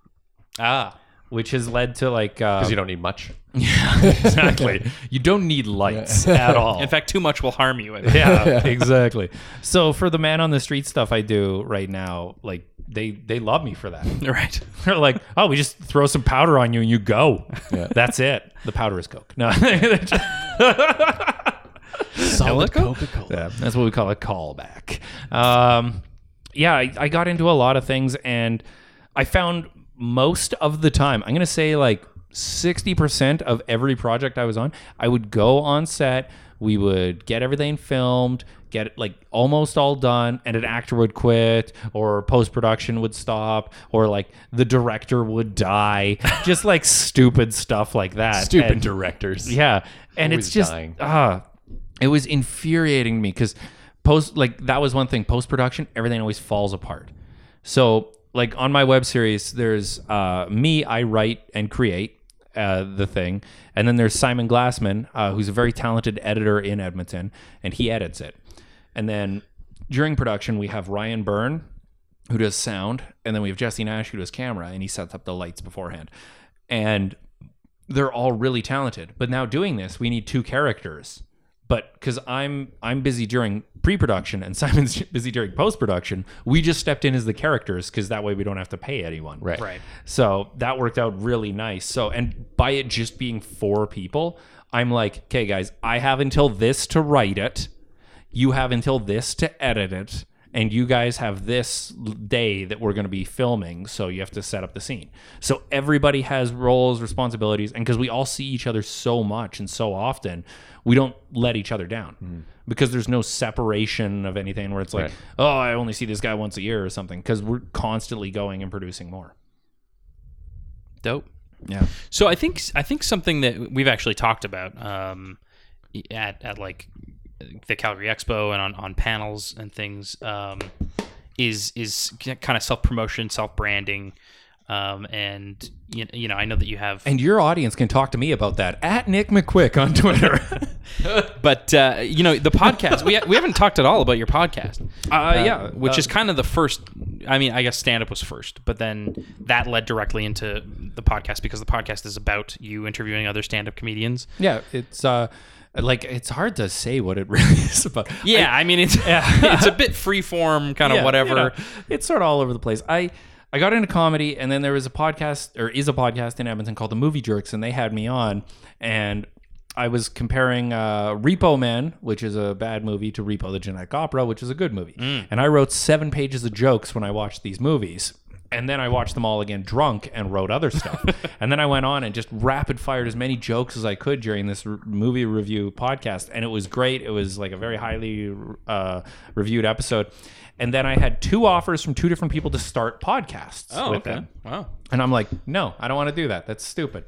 [SPEAKER 2] ah
[SPEAKER 4] which has led to like uh,
[SPEAKER 1] Because you don't need much.
[SPEAKER 4] Yeah, exactly you don't need lights at all
[SPEAKER 2] in fact, too much will harm you. I think.
[SPEAKER 4] yeah exactly so for the man on the street stuff i do right now like they they love me for that
[SPEAKER 2] right.
[SPEAKER 4] they're like oh we just throw some powder on you and you go
[SPEAKER 1] Yeah.
[SPEAKER 4] that's it the powder is coke no
[SPEAKER 1] Solid Coca-Cola.
[SPEAKER 4] Yeah, that's what we call a callback. Um, yeah, I, I got into a lot of things, and I found most of the time, I'm gonna say like 60% of every project I was on, I would go on set. We would get everything filmed, get it like almost all done, and an actor would quit, or post production would stop, or like the director would die, just like stupid stuff like that.
[SPEAKER 1] Stupid
[SPEAKER 4] And-
[SPEAKER 1] directors.
[SPEAKER 4] yeah, and
[SPEAKER 1] Always
[SPEAKER 4] it's just
[SPEAKER 1] dying.
[SPEAKER 4] ah, it was infuriating me because post like that was one thing. Post production, everything always falls apart. So like on my web series, there's uh, me. I write and create uh, the thing, and then there's Simon Glassman, uh, who's a very talented editor in Edmonton, and he edits it. And then during production, we have Ryan Byrne, who does sound, and then we have Jesse Nash, who does camera, and he sets up the lights beforehand. And they're all really talented. But now doing this, we need two characters. But because I'm I'm busy during pre-production and Simon's busy during post-production, we just stepped in as the characters because that way we don't have to pay anyone.
[SPEAKER 1] Right.
[SPEAKER 2] Right.
[SPEAKER 4] So that worked out really nice. So and by it just being four people, I'm like, okay, guys, I have until this to write it. You have until this to edit it. And you guys have this day that we're going to be filming, so you have to set up the scene. So everybody has roles, responsibilities, and because we all see each other so much and so often, we don't let each other down because there's no separation of anything where it's like,
[SPEAKER 1] Right.
[SPEAKER 4] oh, I only see this guy once a year or something because we're constantly going and producing more.
[SPEAKER 2] Dope.
[SPEAKER 4] Yeah.
[SPEAKER 2] So I think I think something that we've actually talked about um, at at like the Calgary Expo and on, on panels and things um, is is kind of self promotion, self branding, um, and you, you know I know that you have,
[SPEAKER 4] And your audience can talk to me about that at Nick McQuik on Twitter.
[SPEAKER 2] but uh, you know the podcast we we haven't talked at all about your podcast.
[SPEAKER 4] uh, yeah,
[SPEAKER 2] which
[SPEAKER 4] uh,
[SPEAKER 2] is kind of the first i mean i guess stand up was first but then that led directly into the podcast because the podcast is about you interviewing other stand up comedians
[SPEAKER 4] yeah. It's uh, like it's hard to say what it really is about.
[SPEAKER 2] yeah i, mean it's it's a bit free form kind of
[SPEAKER 4] Yeah,
[SPEAKER 2] whatever
[SPEAKER 4] you know, it's sort of all over the place. I I got into comedy, and then there was a podcast, or is a podcast in Edmonton called the Movie Jerks, and they had me on, and I was comparing uh, Repo Man, which is a bad movie, to Repo the Genetic Opera, which is a good movie. And I wrote seven pages of jokes when I watched these movies. And then I watched them all again drunk and wrote other stuff. and then I went on and just rapid fired as many jokes as I could during this r- movie review podcast. And it was great. It was like a very highly uh, reviewed episode. And then I had two offers from two different people to start podcasts
[SPEAKER 2] oh
[SPEAKER 4] with
[SPEAKER 2] okay
[SPEAKER 4] them.
[SPEAKER 2] wow
[SPEAKER 4] And I'm like, no, I don't want to do that. That's stupid.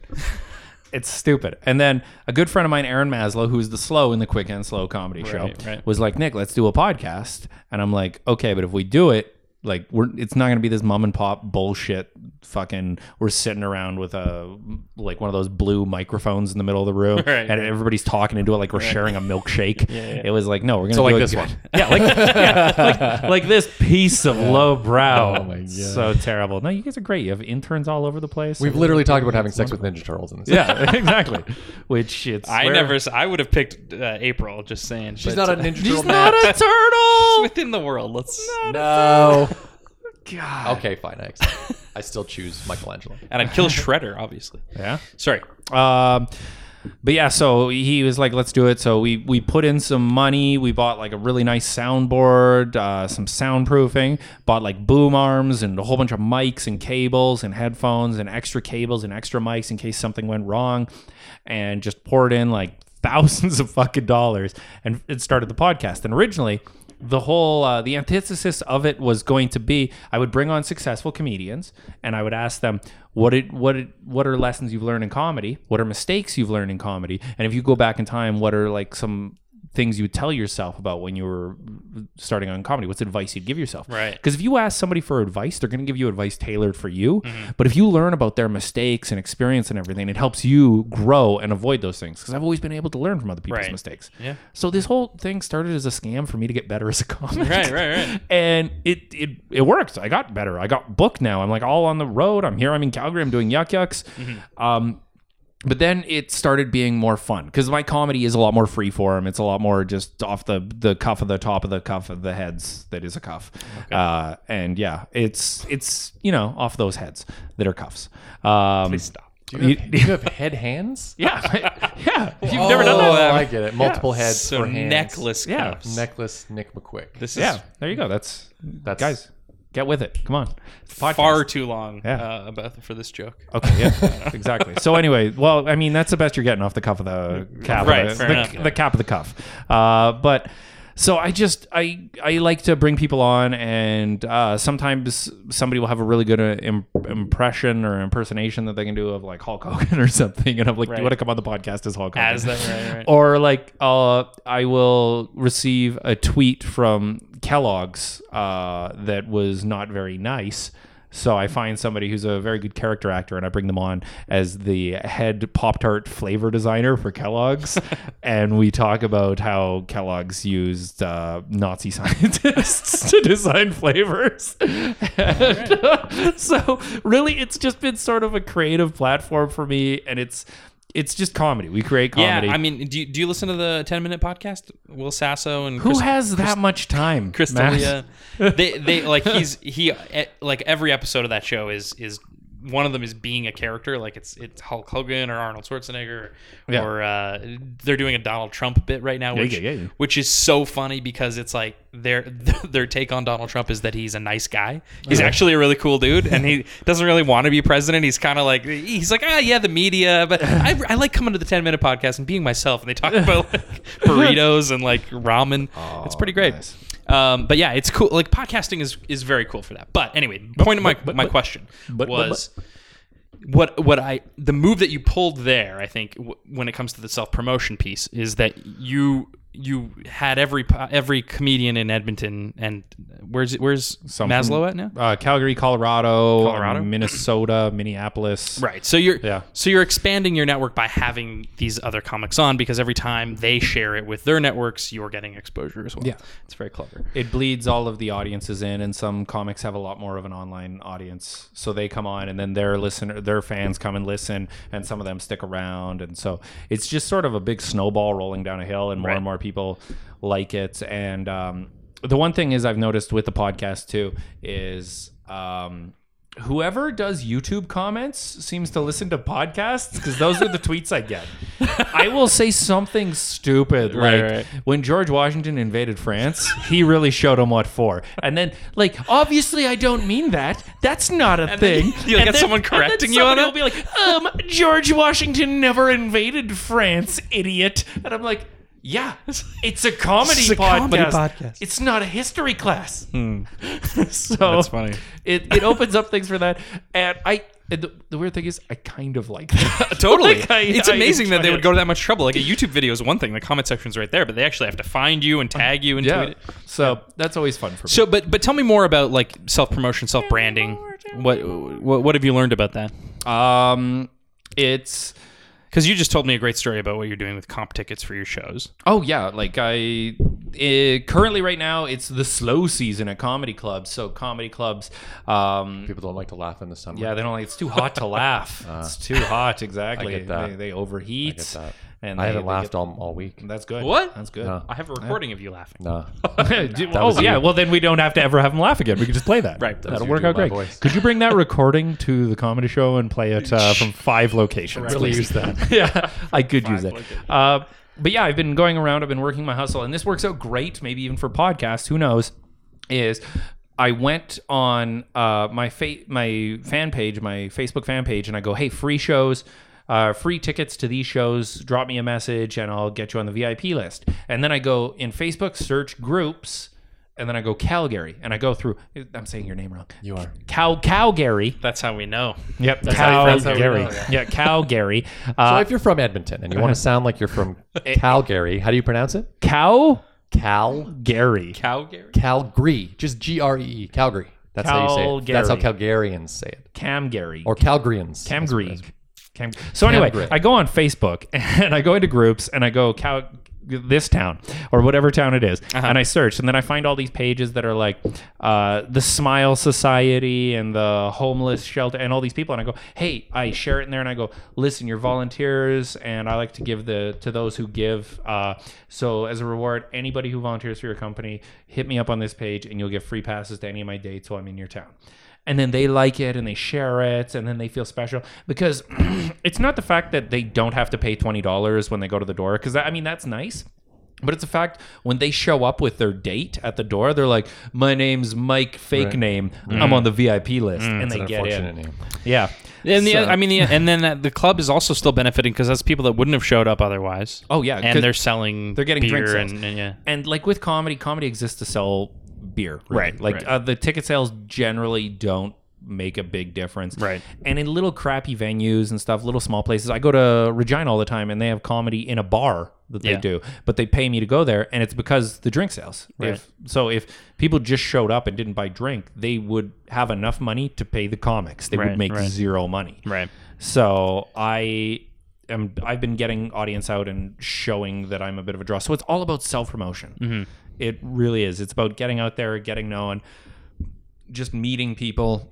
[SPEAKER 4] it's stupid. And then a good friend of mine, Aaron Maslow, who's the slow in the Quick and Slow comedy show,
[SPEAKER 2] Right, right.
[SPEAKER 4] was like, Nick, let's do a podcast. And I'm like, okay, but if we do it, like we're it's not gonna be this mom and pop bullshit fucking we're sitting around with a like one of those blue microphones in the middle of the room
[SPEAKER 2] Right,
[SPEAKER 4] and everybody's talking into it like we're sharing a milkshake. It was like, no, we're gonna
[SPEAKER 1] So
[SPEAKER 4] do
[SPEAKER 1] like this
[SPEAKER 4] good.
[SPEAKER 1] one.
[SPEAKER 4] Yeah, like, yeah, like like this piece of low brow.
[SPEAKER 1] Oh my God.
[SPEAKER 4] So terrible. No, you guys are great. You have interns all over the place.
[SPEAKER 1] We've literally talked about having sex with Ninja Turtles in this.
[SPEAKER 4] yeah, exactly. Which it's
[SPEAKER 2] i
[SPEAKER 4] where-
[SPEAKER 2] never i would have picked uh, april just saying
[SPEAKER 1] She's
[SPEAKER 2] but,
[SPEAKER 1] not a Ninja turtle she's
[SPEAKER 4] not a
[SPEAKER 2] it's
[SPEAKER 4] turtle.
[SPEAKER 2] within the world let's
[SPEAKER 1] No.
[SPEAKER 4] God.
[SPEAKER 1] Okay, fine. I accept. I still choose Michelangelo.
[SPEAKER 2] and i'd kill shredder obviously
[SPEAKER 4] Yeah.
[SPEAKER 2] sorry
[SPEAKER 4] Um, but yeah, so he was like, "Let's do it." So we we put in some money. We bought like a really nice soundboard, uh, some soundproofing. Bought like boom arms and a whole bunch of mics and cables and headphones and extra cables and extra mics in case something went wrong, and just poured in like thousands of fucking dollars and it started the podcast. And originally, the whole uh, the antithesis of it was going to be I would bring on successful comedians and I would ask them what it what it, what are lessons you've learned in comedy? What are mistakes you've learned in comedy? And if you go back in time, what are like some things you would tell yourself about when you were starting on comedy? What's advice you'd give yourself?
[SPEAKER 2] Right.
[SPEAKER 4] Because if you ask somebody for advice, they're going to give you advice tailored for you. But if you learn about their mistakes and experience and everything, it helps you grow and avoid those things. Because I've always been able to learn from other people's
[SPEAKER 2] Right.
[SPEAKER 4] mistakes.
[SPEAKER 2] Yeah.
[SPEAKER 4] So this whole thing started as a scam for me to get better as a comic.
[SPEAKER 2] Right, right, right.
[SPEAKER 4] And it it it worked. I got better. I got booked now. I'm like all on the road. I'm here. I'm in Calgary. I'm doing yuck yucks.
[SPEAKER 2] Mm-hmm.
[SPEAKER 4] Um, but then it started being more fun because my comedy is a lot more free form. It's a lot more just off the the cuff of the top of the cuff of the heads that is a cuff. Uh, and yeah, it's it's you know off those heads that are cuffs. Um,
[SPEAKER 2] Please stop.
[SPEAKER 1] Do you have, do you have head hands?
[SPEAKER 4] yeah, yeah. If you've never done
[SPEAKER 1] Oh,
[SPEAKER 4] that,
[SPEAKER 1] I get it. Multiple heads
[SPEAKER 2] So
[SPEAKER 1] for hands.
[SPEAKER 2] necklace
[SPEAKER 4] Yeah.
[SPEAKER 1] Necklace Nick McQuik.
[SPEAKER 2] This is
[SPEAKER 4] yeah. There you go. That's
[SPEAKER 1] That's
[SPEAKER 4] guys. Get with it. Come on.
[SPEAKER 2] Far too long
[SPEAKER 4] Yeah.
[SPEAKER 2] uh, about for this joke.
[SPEAKER 4] Okay, yeah, exactly. So anyway, well, I mean, that's the best you're getting off the cuff of the cap,
[SPEAKER 2] Right,
[SPEAKER 4] of the,
[SPEAKER 2] fair
[SPEAKER 4] the,
[SPEAKER 2] enough,
[SPEAKER 4] the cap of the cuff. Uh, but so I just I I like to bring people on, and uh, sometimes somebody will have a really good uh, im- impression or impersonation that they can do of like Hulk Hogan or something, and I'm like, do
[SPEAKER 2] Right.
[SPEAKER 4] you want to come on the podcast as Hulk Hogan?
[SPEAKER 2] As that, right, right.
[SPEAKER 4] or like uh, I will receive a tweet from Kellogg's uh, that was not very nice. So I find somebody who's a very good character actor and I bring them on as the head Pop Tart flavor designer for Kellogg's. and we talk about how Kellogg's used uh, Nazi scientists to design flavors. And, uh, so really, it's just been sort of a creative platform for me. And it's. It's just comedy. We create comedy.
[SPEAKER 2] Yeah, I mean, do you, do you listen to the 10 minute podcast? Will Sasso and
[SPEAKER 4] Who
[SPEAKER 2] Chris,
[SPEAKER 4] has that much time?
[SPEAKER 2] Chris? D'Elia? they they like he's he like every episode of that show is is one of them is being a character like it's it's Hulk Hogan or Arnold Schwarzenegger
[SPEAKER 4] Yeah.
[SPEAKER 2] or uh, they're doing a Donald Trump bit right now which
[SPEAKER 4] yeah, yeah.
[SPEAKER 2] which is so funny because it's like their their take on Donald Trump is that he's a nice guy he's actually a really cool dude and he doesn't really want to be president he's kind of like he's like ah yeah the media but I, I like coming to the 10 minute podcast and being myself and they talk about like burritos and like ramen it's pretty great
[SPEAKER 4] nice.
[SPEAKER 2] Um, but yeah, it's cool. Like podcasting is is very cool for that. But anyway, point of my my question
[SPEAKER 4] but- but-
[SPEAKER 2] was what what I the move that you pulled there. I think w- when it comes to the self promotion piece is that you you had every every comedian in Edmonton and where's where's
[SPEAKER 4] Some
[SPEAKER 2] Maslow at now?
[SPEAKER 4] Uh, Calgary, Colorado,
[SPEAKER 2] Colorado?
[SPEAKER 4] um, Minnesota, Minneapolis.
[SPEAKER 2] Right. So you're
[SPEAKER 4] Yeah.
[SPEAKER 2] so you're expanding your network by having these other comics on because every time they share it with their networks, you're getting exposure as well.
[SPEAKER 4] Yeah.
[SPEAKER 2] It's very clever.
[SPEAKER 4] It bleeds all of the audiences in, and some comics have a lot more of an online audience. So they come on, and then their listener, their fans come and listen, and some of them stick around, and so it's just sort of a big snowball rolling down a hill, and more
[SPEAKER 2] Right.
[SPEAKER 4] and more people like it. And um, the one thing is, I've noticed with the podcast too is. Um, Whoever does YouTube comments seems to listen to podcasts because those are the tweets I get. I will say something stupid
[SPEAKER 2] Right,
[SPEAKER 4] like
[SPEAKER 2] right.
[SPEAKER 4] when George Washington invaded France, he really showed him what for. And then, like, obviously, I don't mean that. That's not a thing.
[SPEAKER 2] you'll
[SPEAKER 4] And
[SPEAKER 2] get
[SPEAKER 4] then-
[SPEAKER 2] someone
[SPEAKER 4] and
[SPEAKER 2] correcting you on it?
[SPEAKER 4] will be like, um, George Washington never invaded France, idiot. And I'm like, yeah, it's a comedy,
[SPEAKER 2] It's a
[SPEAKER 4] podcast.
[SPEAKER 2] comedy podcast.
[SPEAKER 4] It's not a history class. so
[SPEAKER 2] That's funny.
[SPEAKER 4] It, it opens up things for that. And I. and The, the weird thing is, I kind of like that.
[SPEAKER 2] Totally.
[SPEAKER 4] Like, I-
[SPEAKER 2] it's
[SPEAKER 4] I
[SPEAKER 2] amazing that they
[SPEAKER 4] it.
[SPEAKER 2] would go to that much trouble. Like a YouTube video is one thing, the comment section's right there, but they actually have to find you and tag you and
[SPEAKER 4] Yeah.
[SPEAKER 2] tweet it.
[SPEAKER 4] So that's always fun for me.
[SPEAKER 2] So, but but tell me more about like self promotion, self branding. What, what what have you learned about that?
[SPEAKER 4] Um, it's
[SPEAKER 2] Because you just told me a great story about what you're doing with comp tickets for your shows.
[SPEAKER 4] oh yeah, like I eh, currently right now it's the slow season at comedy clubs. So comedy clubs, um,
[SPEAKER 1] People don't like to laugh in the summer.
[SPEAKER 4] yeah, they don't like it's too hot to laugh. it's too hot, exactly.
[SPEAKER 1] I get that.
[SPEAKER 4] They, they overheat.
[SPEAKER 1] I get.
[SPEAKER 4] And
[SPEAKER 1] I
[SPEAKER 4] they-
[SPEAKER 1] haven't
[SPEAKER 4] they
[SPEAKER 1] laughed
[SPEAKER 4] get-
[SPEAKER 1] all, all week.
[SPEAKER 4] That's good.
[SPEAKER 2] What?
[SPEAKER 4] That's good.
[SPEAKER 1] No.
[SPEAKER 2] I have a recording of you laughing.
[SPEAKER 1] No.
[SPEAKER 4] Do-
[SPEAKER 1] was
[SPEAKER 4] oh yeah, well then we don't have to ever have him laugh again. We can just play that.
[SPEAKER 2] Right. That was
[SPEAKER 4] That'll
[SPEAKER 1] you
[SPEAKER 4] work
[SPEAKER 1] doing
[SPEAKER 4] out
[SPEAKER 1] my
[SPEAKER 4] great.
[SPEAKER 1] voice.
[SPEAKER 4] Could you bring that recording to the comedy show and play it uh, from five locations?
[SPEAKER 1] Really
[SPEAKER 4] please?
[SPEAKER 1] use that.
[SPEAKER 4] yeah, I could use it. Uh, but yeah, I've been going around. I've been working my hustle, and this works out great. Maybe even for podcasts. Who knows? Is I went on uh, my fa- my fan page, my Facebook fan page, and I go, "Hey, free shows." Uh, free tickets to these shows. Drop me a message, and I'll get you on the VIP list. And then I go in Facebook, search groups, and then I go Calgary, and I go through. I'm saying your name wrong.
[SPEAKER 1] You are.
[SPEAKER 4] Cal Calgary.
[SPEAKER 2] That's how we know.
[SPEAKER 4] Yep,
[SPEAKER 1] how you- that's how we
[SPEAKER 4] Calgary.
[SPEAKER 1] know, yeah.
[SPEAKER 4] Yeah, Calgary.
[SPEAKER 1] So
[SPEAKER 4] Uh,
[SPEAKER 1] if you're from Edmonton and you want to sound like you're from Calgary, how do you pronounce it?
[SPEAKER 4] Cow
[SPEAKER 1] Cal
[SPEAKER 4] Gary.
[SPEAKER 2] Calgary.
[SPEAKER 1] Calgary, just G R E E, Calgary. That's how you say it. That's how
[SPEAKER 4] Calgary.
[SPEAKER 1] Calgarians say it,
[SPEAKER 4] Cam Gary.
[SPEAKER 1] or Calgarians.
[SPEAKER 4] Cam
[SPEAKER 1] That's what it is.
[SPEAKER 4] Greig. Cam. So anyway. I go on Facebook and I go into groups and I go Cal this town or whatever town it is, and I search and then I find all these pages that are like uh, the Smile Society and the homeless shelter and all these people and I go, hey, I share it in there and I go, listen, you're volunteers and I like to give the to those who give. Uh, so as a reward, anybody who volunteers for your company, hit me up on this page and you'll get free passes to any of my dates while I'm in your town and then they like it and they share it and then they feel special because it's not the fact that they don't have to pay $20 when they go to the door because i mean that's nice but it's the fact when they show up with their date at the door they're like my name's mike fake
[SPEAKER 1] Right.
[SPEAKER 4] name i'm mm-hmm. on the vip list mm,
[SPEAKER 1] and
[SPEAKER 4] they
[SPEAKER 1] an
[SPEAKER 4] get
[SPEAKER 1] unfortunate
[SPEAKER 4] in
[SPEAKER 1] name.
[SPEAKER 4] yeah
[SPEAKER 2] And the,
[SPEAKER 4] So-
[SPEAKER 2] I mean, the, and then that, the club is also still benefiting because that's people that wouldn't have showed up otherwise.
[SPEAKER 4] oh yeah,
[SPEAKER 2] and they're selling.
[SPEAKER 4] they're getting
[SPEAKER 2] beer
[SPEAKER 4] drink sales.
[SPEAKER 2] and, and yeah.
[SPEAKER 4] and like with comedy comedy exists to sell beer really.
[SPEAKER 2] Right,
[SPEAKER 4] like
[SPEAKER 2] right.
[SPEAKER 4] Uh, the ticket sales generally don't make a big difference
[SPEAKER 2] Right.
[SPEAKER 4] and in little crappy venues and stuff little small places i go to regina all the time and they have comedy in a bar that they
[SPEAKER 2] Yeah.
[SPEAKER 4] do but they pay me to go there and it's because the drink sales if so if people just showed up and didn't buy drink they would have enough money to pay the comics they
[SPEAKER 2] Right,
[SPEAKER 4] would make
[SPEAKER 2] right.
[SPEAKER 4] zero money
[SPEAKER 2] Right.
[SPEAKER 4] so I am I've been getting audience out and showing that I'm a bit of a draw. So it's all about self promotion.
[SPEAKER 2] Mm-hmm.
[SPEAKER 4] It really is. It's about getting out there, getting known, just meeting people,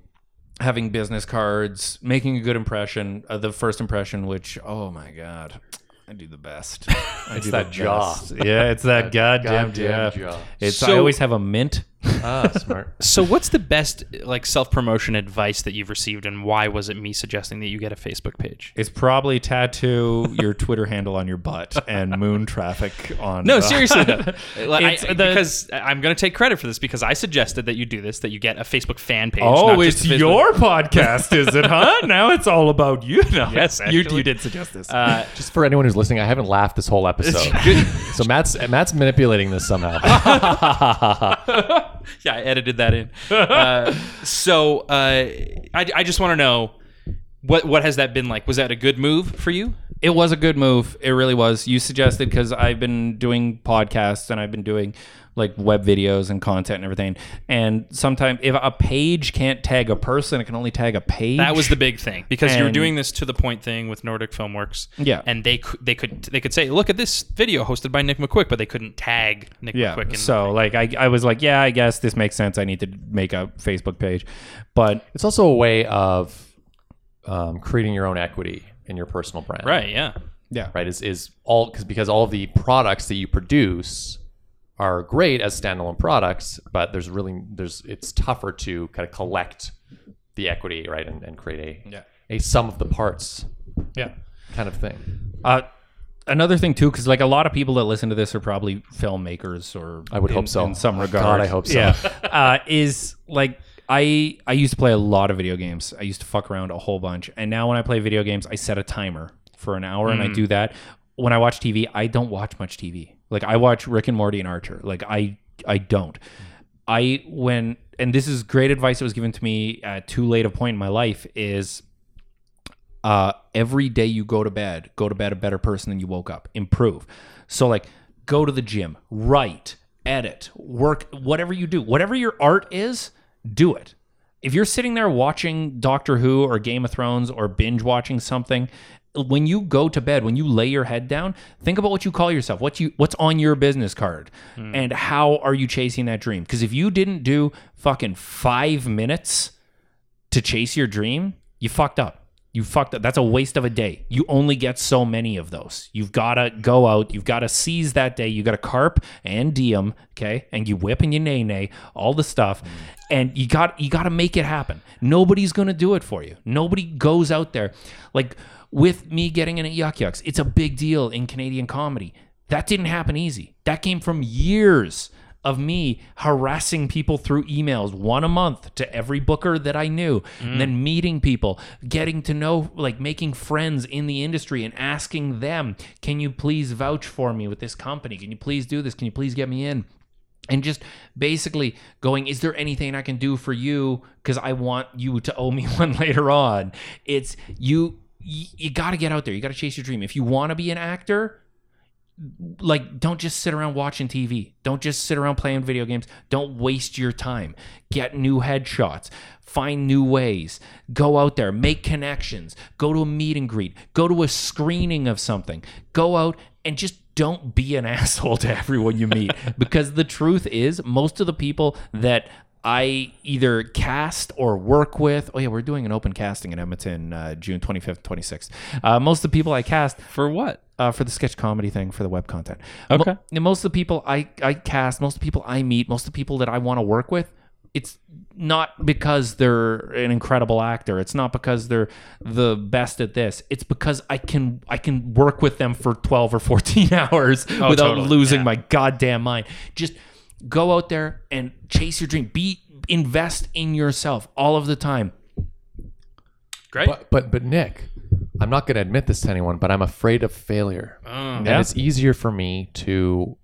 [SPEAKER 4] having business cards, making a good impression. Uh, the first impression, which oh my god. I do the best. I
[SPEAKER 1] It's
[SPEAKER 4] do
[SPEAKER 1] that
[SPEAKER 4] the
[SPEAKER 1] jaw.
[SPEAKER 4] best. Yeah, it's that goddamn,
[SPEAKER 1] goddamn
[SPEAKER 4] jaw.
[SPEAKER 1] jaw.
[SPEAKER 4] It's I always have a mint.
[SPEAKER 1] Ah, smart.
[SPEAKER 2] So, what's the best like self promotion advice that you've received, and why was it me suggesting that you get a Facebook page?
[SPEAKER 4] It's probably tattoo your Twitter handle on your butt and moon traffic on.
[SPEAKER 2] No, seriously, though. Like, I-
[SPEAKER 4] the-
[SPEAKER 2] because I'm going to take credit for this because I suggested that you do this, that you get a Facebook fan page.
[SPEAKER 4] Oh,
[SPEAKER 2] not
[SPEAKER 4] it's
[SPEAKER 2] just Facebook-
[SPEAKER 4] your podcast, is it, huh? now it's all about you. No,
[SPEAKER 2] Yes,
[SPEAKER 4] you, you did suggest this.
[SPEAKER 2] Uh,
[SPEAKER 1] Just for anyone who's listening, I haven't laughed this whole episode. so Matt's Matt's manipulating this somehow.
[SPEAKER 2] yeah, I edited that in. Uh, so uh, I, I just want to know what what has that been like? Was that a good move for you?
[SPEAKER 4] it was a good move. It really was. You suggested because I've been doing podcasts and I've been doing like web videos and content and everything. And sometimes if a page can't tag a person, it can only tag a page.
[SPEAKER 2] That was the big thing because you were doing this to the point thing with Nordic Filmworks.
[SPEAKER 4] Yeah.
[SPEAKER 2] and they they could they could say, look at this video hosted by Nick McQuik, but they couldn't tag Nick
[SPEAKER 4] yeah.
[SPEAKER 2] McQuik. In
[SPEAKER 4] So like I, I was like, yeah, I guess this makes sense. I need to make a Facebook page, but
[SPEAKER 1] it's also a way of um, creating your own equity in your personal brand.
[SPEAKER 2] right, yeah,
[SPEAKER 4] yeah,
[SPEAKER 1] Right. Is is all because because all of the products that you produce are great as standalone products, but there's really there's it's tougher to kind of collect the equity right and, and create a
[SPEAKER 4] Yeah.
[SPEAKER 1] a sum of the parts
[SPEAKER 4] yeah.
[SPEAKER 1] kind of thing.
[SPEAKER 4] Uh, another thing too, because like a lot of people that listen to this are probably filmmakers or
[SPEAKER 1] I would
[SPEAKER 4] in-
[SPEAKER 1] hope so.
[SPEAKER 4] in some
[SPEAKER 1] Oh,
[SPEAKER 4] regard.
[SPEAKER 1] God, I hope so.
[SPEAKER 4] Yeah, uh, is like I I used to play a lot of video games. I used to fuck around a whole bunch, and now when I play video games, I set a timer for an hour, and I do that. When I watch TV, I don't watch much TV. Like I watch Rick and Morty and Archer. Like I I don't. I when and this is great advice that was given to me at too late a point in my life is uh, every day you go to bed, go to bed a better person than you woke up. Improve. So like, go to the gym, write, edit, work, whatever you do, whatever your art is, do it. If you're sitting there watching Doctor Who or Game of Thrones or binge watching something, when you go to bed, when you lay your head down, think about what you call yourself, what you what's on your business card, hmm. and how are you chasing that dream? Because if you didn't do fucking five minutes to chase your dream, you fucked up. You fucked up. That's a waste of a day. You only get so many of those. You've got to go out. You've got to seize that day. You got to carp and diem, okay? And you whip and you nay nay, all the stuff. Hmm. And you got you got to make it happen. Nobody's going to do it for you. Nobody goes out there like with me getting in at Yuck Yucks. It's a big deal in Canadian comedy. That didn't happen easy. That came from years of me harassing people through emails one a month to every booker that I knew, and then meeting people, getting to know, like making friends in the industry and asking them, can you please vouch for me with this company? Can you please do this? Can you please get me in? And just basically going, is there anything I can do for you? Because I want you to owe me one later on. It's you, you, you got to get out there. You got to chase your dream. If you want to be an actor, like don't just sit around watching TV. Don't just sit around playing video games. Don't waste your time. Get new headshots. Find new ways. Go out there, make connections. Go to a meet and greet. Go to a screening of something. Go out and just don't be an asshole to everyone you meet because the truth is most of the people that I either cast or work with. Oh yeah, we're doing an open casting in Edmonton, uh, June 25th, 26th. Uh, most of the people I cast
[SPEAKER 5] For what?
[SPEAKER 4] uh, for the sketch comedy thing for the web content.
[SPEAKER 5] Okay.
[SPEAKER 4] Mo- most of the people I, I cast, most of the people I meet, most of the people that I want to work with, it's not because they're an incredible actor. It's not because they're the best at this. It's because I can I can work with them for 12 or 14 hours without
[SPEAKER 5] Oh, totally.
[SPEAKER 4] losing
[SPEAKER 5] Yeah.
[SPEAKER 4] my goddamn mind. Just go out there and chase your dream. Be invest in yourself all of the time.
[SPEAKER 5] Great.
[SPEAKER 3] But but but Nick, I'm not going to admit this to anyone, but I'm afraid of failure.
[SPEAKER 5] Oh.
[SPEAKER 3] And
[SPEAKER 4] Yeah.
[SPEAKER 3] it's easier for me to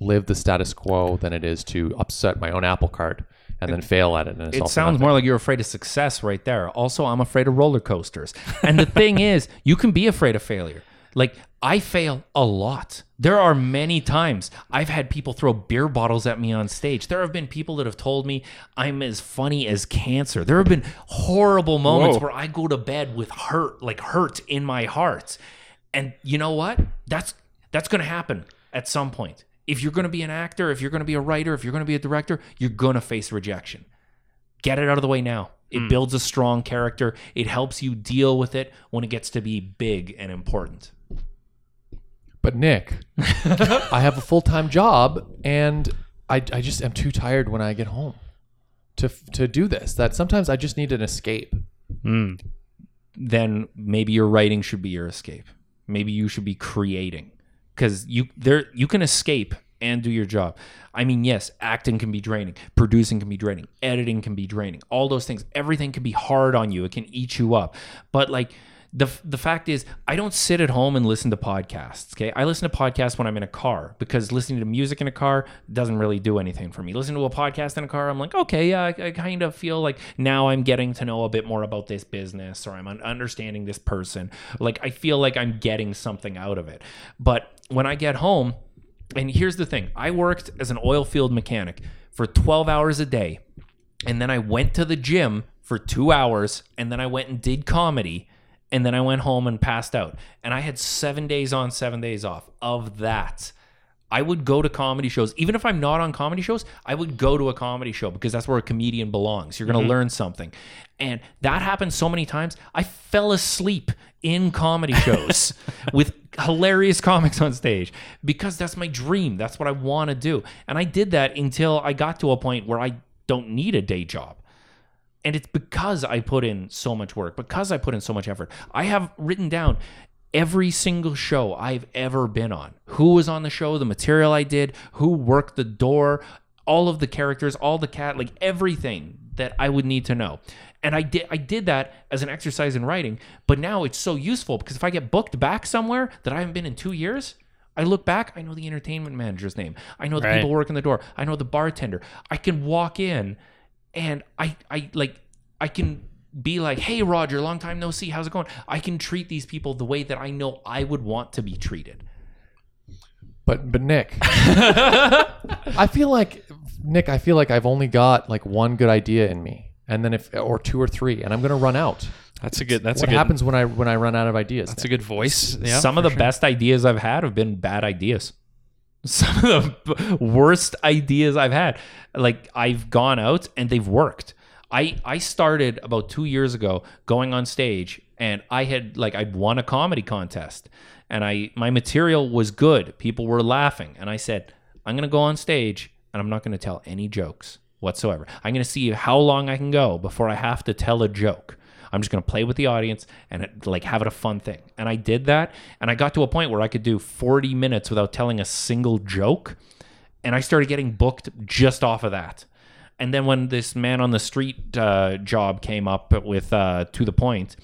[SPEAKER 3] live the status quo than it is to upset my own apple cart and then fail at it. And
[SPEAKER 4] It sounds more like you're afraid of success right there. Also, I'm afraid of roller coasters. And the thing is, you can be afraid of failure. Like, I fail a lot. There are many times I've had people throw beer bottles at me on stage. There have been people that have told me I'm as funny as cancer. There have been horrible moments
[SPEAKER 5] Whoa.
[SPEAKER 4] where I go to bed with hurt, like hurt in my heart. And you know what? That's that's going to happen at some point. If you're going to be an actor, if you're going to be a writer, if you're going to be a director, you're going to face rejection get it out of the way now. It hmm. builds a strong character. It helps you deal with it when it gets to be big and important.
[SPEAKER 3] But Nick, I have a full time job, and I, I just am too tired when I get home to to do this. That sometimes I just need an escape. Hmm.
[SPEAKER 4] Then maybe your writing should be your escape. Maybe you should be creating because you there you can escape and do your job. I mean, yes, acting can be draining, producing can be draining, editing can be draining. All those things, everything can be hard on you. It can eat you up. But like the the fact is, I don't sit at home and listen to podcasts. Okay, I listen to podcasts when I'm in a car because listening to music in a car doesn't really do anything for me. Listening to a podcast in a car, I'm like, okay, yeah, I, I kind of feel like now I'm getting to know a bit more about this business or I'm understanding this person. Like I feel like I'm getting something out of it. But when I get home, and here's the thing I worked as an oil field mechanic for 12 hours a day. And then I went to the gym for two hours. And then I went and did comedy. And then I went home and passed out. And I had seven days on, seven days off. Of that, I would go to comedy shows. Even if I'm not on comedy shows, I would go to a comedy show because that's where a comedian belongs. You're going to mm-hmm. learn something. And that happened so many times. I fell asleep in comedy shows with hilarious comics on stage because that's my dream. That's what I want to do. And I did that until I got to a point where I don't need a day job. And it's because I put in so much work, because I put in so much effort. I have written down every single show I've ever been on. Who was on the show, the material I did, who worked the door, all of the characters, all the cat, like everything that I would need to know. And I did I did that as an exercise in writing, but now it's so useful because if I get booked back somewhere that I haven't been in 2 years, I look back, I know the entertainment manager's name. I know the
[SPEAKER 5] Right.
[SPEAKER 4] people working the door. I know the bartender. I can walk in and I I like I can be like, "Hey Roger, long time no see. How's it going?" I can treat these people the way that I know I would want to be treated.
[SPEAKER 3] But but Nick, I feel like Nick, I feel like I've only got like one good idea in me, and then if or two or three, and I'm gonna run out.
[SPEAKER 5] That's a good. That's
[SPEAKER 3] what
[SPEAKER 5] a good.
[SPEAKER 3] happens when I when I run out of ideas?
[SPEAKER 5] That's a good voice. Yeah.
[SPEAKER 4] Some of the best ideas I've had have been bad ideas. Some of the worst ideas I've had, like I've gone out and they've worked. I I started about 2 years ago going on stage and I had like I'd won a comedy contest, and I my material was good. People were laughing, and I said, I'm gonna go on stage and I'm not gonna tell any jokes whatsoever. I'm gonna see how long I can go before I have to tell a joke. I'm just gonna play with the audience and like have it a fun thing. And I did that, and I got to a point where I could do 40 minutes without telling a single joke, and I started getting booked just off of that. And then when this man on the street uh, job came up with uh, to the point,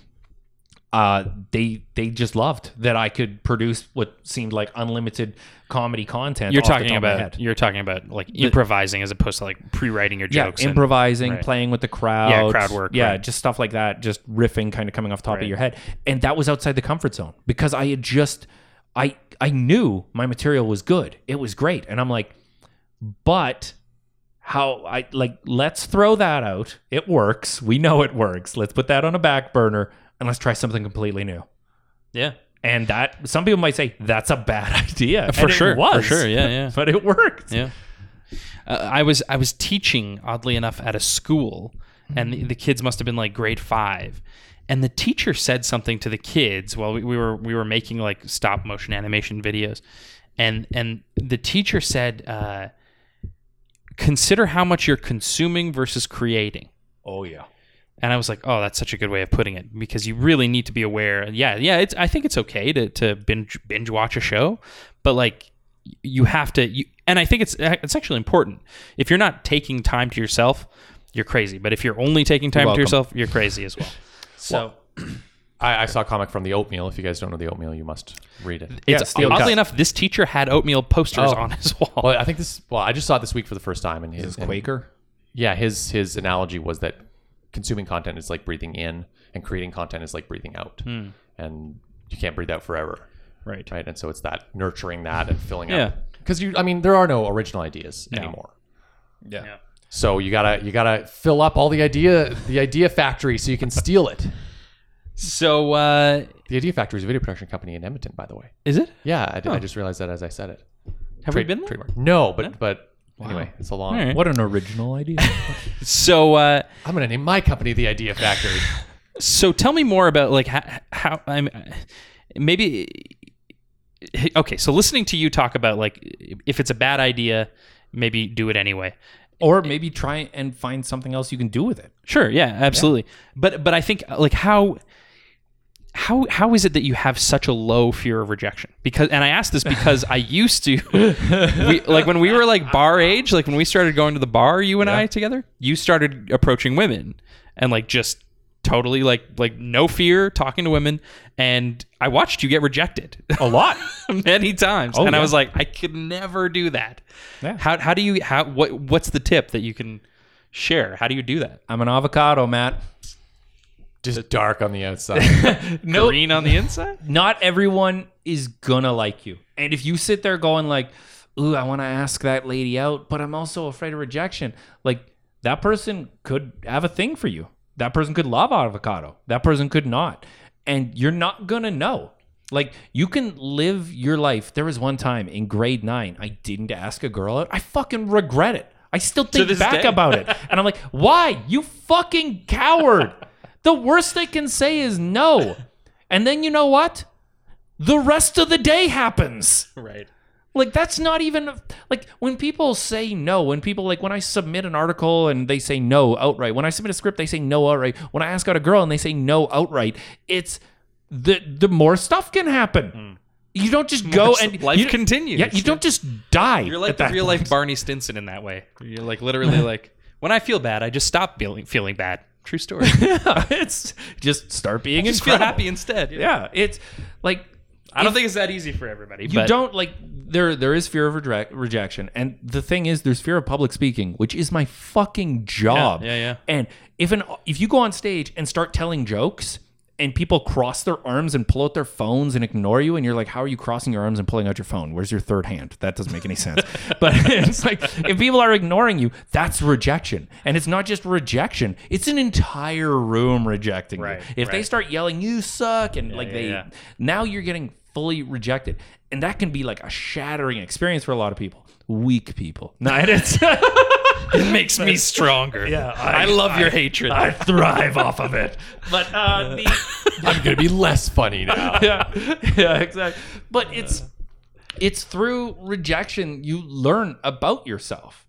[SPEAKER 4] uh, they they just loved that I could produce what seemed like unlimited comedy content.
[SPEAKER 2] You're talking
[SPEAKER 4] top of my
[SPEAKER 2] about you're talking about like improvising as opposed to like pre-writing your
[SPEAKER 4] yeah,
[SPEAKER 2] jokes. and-
[SPEAKER 4] improvising,
[SPEAKER 2] right.
[SPEAKER 4] playing with the crowd,
[SPEAKER 2] crowd work,
[SPEAKER 4] yeah,
[SPEAKER 2] right.
[SPEAKER 4] just stuff like that, just riffing, kind of coming off top
[SPEAKER 2] Right.
[SPEAKER 4] of your head, and that was outside the comfort zone because I had just, I I knew my material was good, it was great, and I'm like, but how I like let's throw that out. It works, we know it works. Let's put that on a back burner and let's try something completely new.
[SPEAKER 2] yeah,
[SPEAKER 4] And that some people might say that's a bad idea.
[SPEAKER 2] for
[SPEAKER 4] And it
[SPEAKER 2] sure,
[SPEAKER 4] was,
[SPEAKER 2] for sure, yeah, yeah.
[SPEAKER 4] but it worked.
[SPEAKER 2] Yeah. Uh, I was I was teaching oddly enough at a school, and the, the kids must have been like grade five, and the teacher said something to the kids while we, we were we were making like stop motion animation videos, and and the teacher said, uh, "Consider how much you're consuming versus creating."
[SPEAKER 4] Oh yeah.
[SPEAKER 2] And I was like, "Oh, that's such a good way of putting it because you really need to be aware." Yeah, yeah, it's I think it's okay to to binge binge watch a show, but like you have to you, and I think it's uh, it's actually important. If you're not taking time to yourself, you're crazy. But if you're only taking time to yourself, you're crazy as well. So
[SPEAKER 1] I, I saw a comic from the Oatmeal. If you guys don't know the Oatmeal, you must read it.
[SPEAKER 4] Yeah,
[SPEAKER 2] it's
[SPEAKER 4] Steel
[SPEAKER 2] oddly
[SPEAKER 4] Cut.
[SPEAKER 2] enough, this teacher had oatmeal posters
[SPEAKER 1] Oh.
[SPEAKER 2] on his wall.
[SPEAKER 1] Well, I think this. Well, I just saw it this week for the first time, and his and-
[SPEAKER 4] Quaker?
[SPEAKER 1] yeah, his his analogy was that consuming content is like breathing in, and creating content is like breathing out, and you can't breathe out forever,
[SPEAKER 2] right.
[SPEAKER 1] right? And so it's that nurturing that and filling
[SPEAKER 2] Yeah.
[SPEAKER 1] out. Because you, I mean, there are no original ideas anymore.
[SPEAKER 4] Yeah.
[SPEAKER 1] So you gotta you gotta fill up all the idea the idea factory so you can steal it.
[SPEAKER 2] So uh,
[SPEAKER 1] The Idea Factory is a video production company in Edmonton, by the way.
[SPEAKER 2] is it?
[SPEAKER 1] Yeah, I, did- I just realized that as I said it.
[SPEAKER 2] Have we been there?
[SPEAKER 1] Trademark. No, but but anyway, it's a long.
[SPEAKER 2] All right.
[SPEAKER 4] What an original idea.
[SPEAKER 2] So uh,
[SPEAKER 1] I'm gonna name my company the Idea Factory.
[SPEAKER 2] So tell me more about like how, how I'm maybe okay. So listening to you talk about like if it's a bad idea, maybe do it anyway.
[SPEAKER 4] or maybe try and find something else you can do with it.
[SPEAKER 2] Sure, yeah, absolutely. But but I think like how how how is it that you have such a low fear of rejection? Because and I ask this because I used to we, like when we were like bar age, like when we started going to the bar, you and I together, you started approaching women and like just totally like like no fear talking to women and I watched you get rejected
[SPEAKER 4] A lot.
[SPEAKER 2] many times
[SPEAKER 4] Oh,
[SPEAKER 2] and I was like I could never do that.
[SPEAKER 4] Yeah.
[SPEAKER 2] How how do you how what what's the tip that you can share? How do you do that?
[SPEAKER 4] I'm an avocado, Matt.
[SPEAKER 1] Just dark on the outside.
[SPEAKER 4] No,
[SPEAKER 2] Green on the inside?
[SPEAKER 4] not everyone is gonna like you. And if you sit there going like, "Ooh, I want to ask that lady out, but I'm also afraid of rejection," like that person could have a thing for you. That person could love avocado. That person could not, and you're not gonna know. Like you can live your life. There was one time in grade nine, I didn't ask a girl out. I fucking regret it. I still think back
[SPEAKER 2] day.
[SPEAKER 4] about it, and I'm like, "Why? You fucking coward!" The worst they can say is no, and then you know what? the rest of the day happens.
[SPEAKER 2] Right.
[SPEAKER 4] Like that's not even like when people say no, when people like when I submit an article and they say no outright. When I submit a script, they say no outright. When I ask out a girl and they say no outright, it's the the more stuff can happen. Hmm. You don't just go and
[SPEAKER 2] life
[SPEAKER 4] you,
[SPEAKER 2] continues.
[SPEAKER 4] Yeah, you don't just die.
[SPEAKER 2] You're like the real life Barney Stinson in that way. You're like literally like when I feel bad, I just stop feeling feeling bad. True story.
[SPEAKER 4] Yeah, it's just start being
[SPEAKER 2] just feel happy instead.
[SPEAKER 4] Yeah, it's like
[SPEAKER 2] I don't
[SPEAKER 4] if-
[SPEAKER 2] think it's that easy for everybody.
[SPEAKER 4] you don't like there there is fear of reject, rejection and the thing is there's fear of public speaking which is my fucking job
[SPEAKER 2] Yeah, yeah, yeah.
[SPEAKER 4] and if an if you go on stage and start telling jokes and people cross their arms and pull out their phones and ignore you and you're like how are you crossing your arms and pulling out your phone? Where's your third hand? That doesn't make any sense. But it's like if people are ignoring you that's rejection. And it's not just rejection it's an entire room rejecting
[SPEAKER 2] Right,
[SPEAKER 4] you if they start yelling you suck and like
[SPEAKER 2] yeah,
[SPEAKER 4] they
[SPEAKER 2] yeah.
[SPEAKER 4] now you're getting fully rejected. And that can be like a shattering experience for a lot of people. Weak people. No it's
[SPEAKER 2] it makes me stronger.
[SPEAKER 4] Yeah,
[SPEAKER 2] I,
[SPEAKER 4] I-
[SPEAKER 2] love your hatred.
[SPEAKER 4] I thrive off of it. But uh, the
[SPEAKER 1] I'm gonna be less funny now.
[SPEAKER 4] yeah, yeah, exactly. But it's it's through rejection you learn about yourself.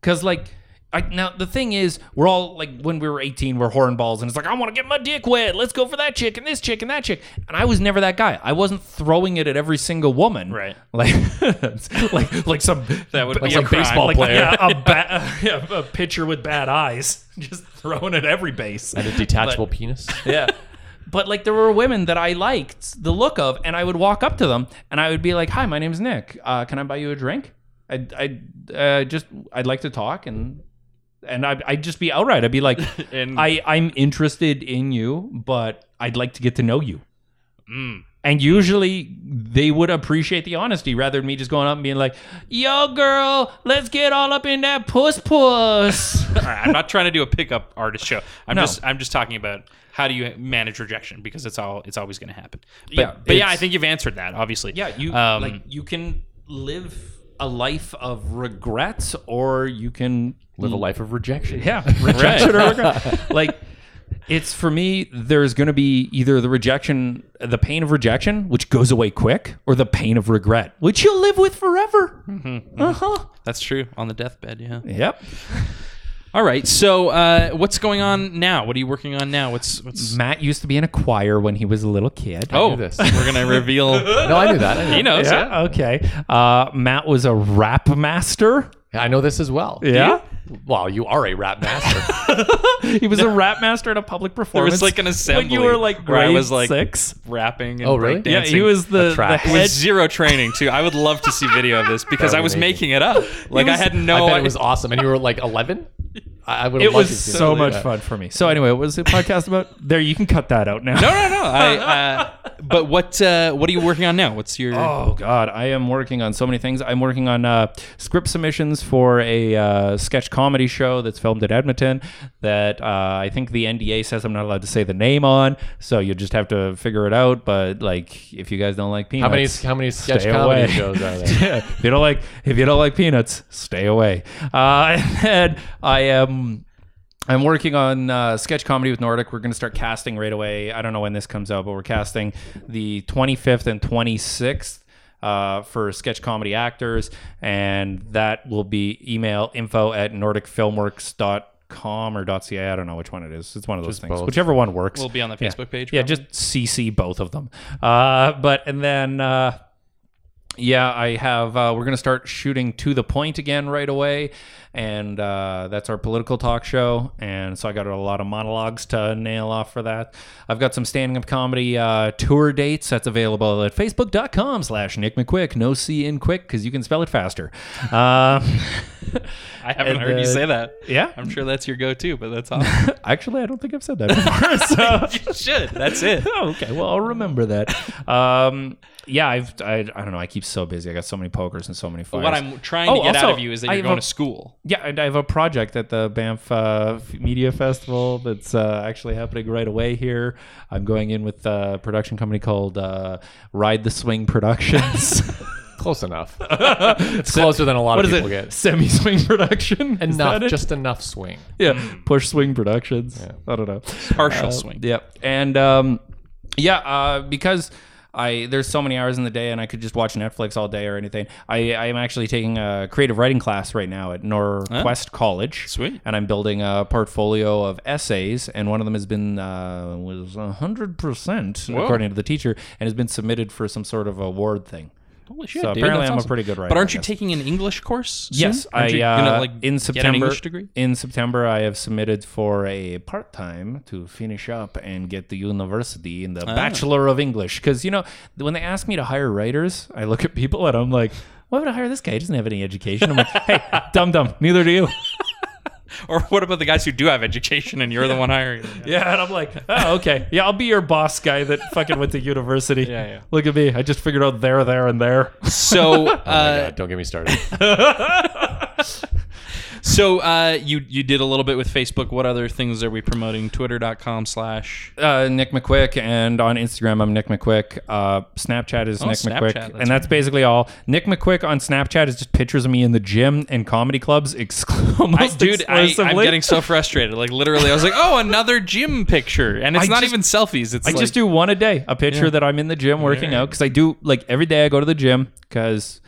[SPEAKER 4] Cause like I, now the thing is, we're all like when we were 18, we're hornballs, and it's like I want to get my dick wet. Let's go for that chick and this chick and that chick. And I was never that guy. I wasn't throwing it at every single woman.
[SPEAKER 2] Right.
[SPEAKER 4] Like, like, like some
[SPEAKER 2] That would
[SPEAKER 1] Like
[SPEAKER 2] be
[SPEAKER 1] some
[SPEAKER 2] a crime.
[SPEAKER 1] baseball
[SPEAKER 4] like
[SPEAKER 1] player.
[SPEAKER 4] yeah, a, ba- yeah, a pitcher with bad eyes, just throwing at every base.
[SPEAKER 1] and a detachable penis.
[SPEAKER 4] yeah. But like there were women that I liked the look of, and I would walk up to them and I would be like, "Hi, my name's Nick. Uh, can I buy you a drink? I'd, I'd uh, just I'd like to talk and and I'd, I'd just be outright. I'd be like,
[SPEAKER 2] And-
[SPEAKER 4] I I'm interested in you, but I'd like to get to know you.
[SPEAKER 2] Mm.
[SPEAKER 4] And usually they would appreciate the honesty rather than me just going up and being like, "Yo, girl, let's get all up in that puss puss."
[SPEAKER 2] All right, I'm not trying to do a pickup artist show. I'm
[SPEAKER 4] No.
[SPEAKER 2] just I'm just talking about how do you manage rejection because it's all it's always going to happen. But,
[SPEAKER 4] Yeah,
[SPEAKER 2] but yeah, I think you've answered that. Obviously,
[SPEAKER 4] Yeah, you
[SPEAKER 2] Um,
[SPEAKER 4] like you can live a life of regrets, or you can
[SPEAKER 1] Live a life of rejection.
[SPEAKER 4] yeah rejection or regret. Like it's for me. There's going to be either the rejection, the pain of rejection, which goes away quick, or the pain of regret, which you'll live with forever. Uh huh.
[SPEAKER 2] that's true on the deathbed. Yeah.
[SPEAKER 4] Yep.
[SPEAKER 2] All right. So uh, what's going on now? What are you working on now? What's what's
[SPEAKER 4] Matt used to be in a choir when he was a little kid.
[SPEAKER 2] oh
[SPEAKER 1] knew this.
[SPEAKER 2] we're gonna reveal.
[SPEAKER 1] No, I knew that. I knew
[SPEAKER 2] he knows. Yeah.
[SPEAKER 4] Yeah. Okay. Uh, Matt was a rap master.
[SPEAKER 1] I know this as well.
[SPEAKER 4] Yeah.
[SPEAKER 1] Well, you are a rap master.
[SPEAKER 4] He was a rap master at a public performance.
[SPEAKER 2] There
[SPEAKER 4] performance.
[SPEAKER 2] was like an assembly
[SPEAKER 4] when you were like
[SPEAKER 2] where I
[SPEAKER 4] grade
[SPEAKER 2] was like
[SPEAKER 4] six.
[SPEAKER 2] rapping. And
[SPEAKER 1] Oh, really?
[SPEAKER 2] breakdancing.
[SPEAKER 4] Yeah, he was the, the
[SPEAKER 1] track.
[SPEAKER 2] With
[SPEAKER 4] head.
[SPEAKER 2] zero training too. I would love to see video of this because
[SPEAKER 1] That
[SPEAKER 2] I
[SPEAKER 1] would
[SPEAKER 2] was
[SPEAKER 1] be
[SPEAKER 2] making it up. Like I had no.
[SPEAKER 1] I bet it was awesome. And you were like 11. I I would.
[SPEAKER 4] It was so much fun for me. So anyway, what was the podcast about? There, you can cut that out now.
[SPEAKER 2] No, no, no. I, uh, but what uh, what are you working on now? What's your?
[SPEAKER 4] Oh God, I am working on so many things. I'm working on uh, script submissions for a uh, sketch comedy show that's filmed at Edmonton. That uh, I think the NDA says I'm not allowed to say the name on, so you just have to figure it out. But like, if you guys don't like peanuts,
[SPEAKER 1] How many how many sketch
[SPEAKER 4] stay
[SPEAKER 1] comedy
[SPEAKER 4] away.
[SPEAKER 1] shows are there?
[SPEAKER 4] yeah, if you don't like if you don't like peanuts, stay away. Uh, and then I am I'm working on uh, sketch comedy with Nordic. We're going to start casting right away. I don't know when this comes out, but we're casting the 25th and 26th. Uh, for sketch comedy actors, and that will be email info at nordicfilmworks.com or .ca. I don't know which one it is. It's one of those
[SPEAKER 1] Just
[SPEAKER 4] things.
[SPEAKER 1] both.
[SPEAKER 4] Whichever one works.
[SPEAKER 2] We'll be on the
[SPEAKER 4] Yeah.
[SPEAKER 2] Facebook page.
[SPEAKER 4] Yeah,
[SPEAKER 2] probably?
[SPEAKER 4] just CC both of them. Uh, but and then uh, yeah, I have. Uh, we're gonna start shooting to the point again right away, and uh, that's our political talk show. And so I got a lot of monologues to nail off for that. I've got some standing up comedy uh, tour dates that's available at facebook.com/slash Nick McQuik. No C in quick because you can spell it faster. Uh,
[SPEAKER 2] I haven't heard you say that.
[SPEAKER 4] yeah,
[SPEAKER 2] I'm sure that's your go-to, but that's awesome.
[SPEAKER 4] actually, I don't think I've said that before. so.
[SPEAKER 2] you should. That's it.
[SPEAKER 4] Okay. Well, I'll remember that. Um, yeah, I've I, I don't know. I keep so busy. I got so many pokers and so many fires.
[SPEAKER 2] What I'm trying
[SPEAKER 4] Oh,
[SPEAKER 2] to get out of you is that you're going
[SPEAKER 4] a-
[SPEAKER 2] to school.
[SPEAKER 4] yeah, and I have a project at the Banff uh, Media Festival that's uh, actually happening right away here. I'm going in with a production company called uh, Ride the Swing Productions.
[SPEAKER 1] Close enough. it's closer than a lot
[SPEAKER 4] what
[SPEAKER 1] of
[SPEAKER 4] is
[SPEAKER 1] people
[SPEAKER 4] it?
[SPEAKER 1] get.
[SPEAKER 4] Semi Swing Production.
[SPEAKER 1] Enough, just enough swing.
[SPEAKER 4] yeah. Push Swing Productions. I don't know.
[SPEAKER 2] Partial
[SPEAKER 4] Uh,
[SPEAKER 2] swing.
[SPEAKER 4] Yep. And um, yeah, uh, because I there's so many hours in the day, and I could just watch Netflix all day or anything. I I am actually taking a creative writing class right now at Norquest College.
[SPEAKER 2] Sweet.
[SPEAKER 4] And I'm building a portfolio of essays, and one of them has been uh, was hundred percent according to the teacher, and has been submitted for some sort of award thing.
[SPEAKER 2] Holy shit,
[SPEAKER 4] So
[SPEAKER 2] dude,
[SPEAKER 4] apparently
[SPEAKER 2] that's
[SPEAKER 4] I'm a pretty good writer,
[SPEAKER 2] But aren't you taking an English course? soon?
[SPEAKER 4] Yes,
[SPEAKER 2] Aren't
[SPEAKER 4] I
[SPEAKER 2] you
[SPEAKER 4] uh,
[SPEAKER 2] gonna, like,
[SPEAKER 4] in
[SPEAKER 2] get an
[SPEAKER 4] September.
[SPEAKER 2] Degree.
[SPEAKER 4] In September, I have submitted for a part time to finish up and get the university in the
[SPEAKER 2] Ah.
[SPEAKER 4] Bachelor of English. Because you know, when they ask me to hire writers, I look at people and I'm like, "Why would I hire this guy? He doesn't have any education." I'm like, "Hey, dumb dumb. neither do you."
[SPEAKER 2] Or what about the guys who do have education and you're the one hiring? them?
[SPEAKER 4] Yeah, and I'm like, "Oh, okay, yeah, I'll be your boss guy that fucking went to university."
[SPEAKER 2] Yeah, yeah.
[SPEAKER 4] Look at me, I just figured out there, there, and there.
[SPEAKER 2] So,
[SPEAKER 1] Oh my
[SPEAKER 2] uh,
[SPEAKER 1] God, don't get me started.
[SPEAKER 5] So uh, you you did a little bit with Facebook. What other things are we promoting? Twitter.com slash.
[SPEAKER 4] uh, Nick McQuik, and on Instagram I'm Nick McQuik. Uh, Snapchat is
[SPEAKER 5] Oh,
[SPEAKER 4] Nick
[SPEAKER 5] Snapchat,
[SPEAKER 4] McQuik,
[SPEAKER 5] that's
[SPEAKER 4] and that's basically all. Nick McQuik on Snapchat is just pictures of me in the gym and comedy clubs, exclu-
[SPEAKER 5] I,
[SPEAKER 4] almost
[SPEAKER 5] dude, I, I'm getting so frustrated. Like literally, I was like, "Oh, another gym picture," and it's
[SPEAKER 4] I
[SPEAKER 5] not
[SPEAKER 4] just-
[SPEAKER 5] even selfies. It's
[SPEAKER 4] I
[SPEAKER 5] like,
[SPEAKER 4] just do one a day, a picture
[SPEAKER 5] Yeah.
[SPEAKER 4] that I'm in the gym working out because I do like every day I go to the gym because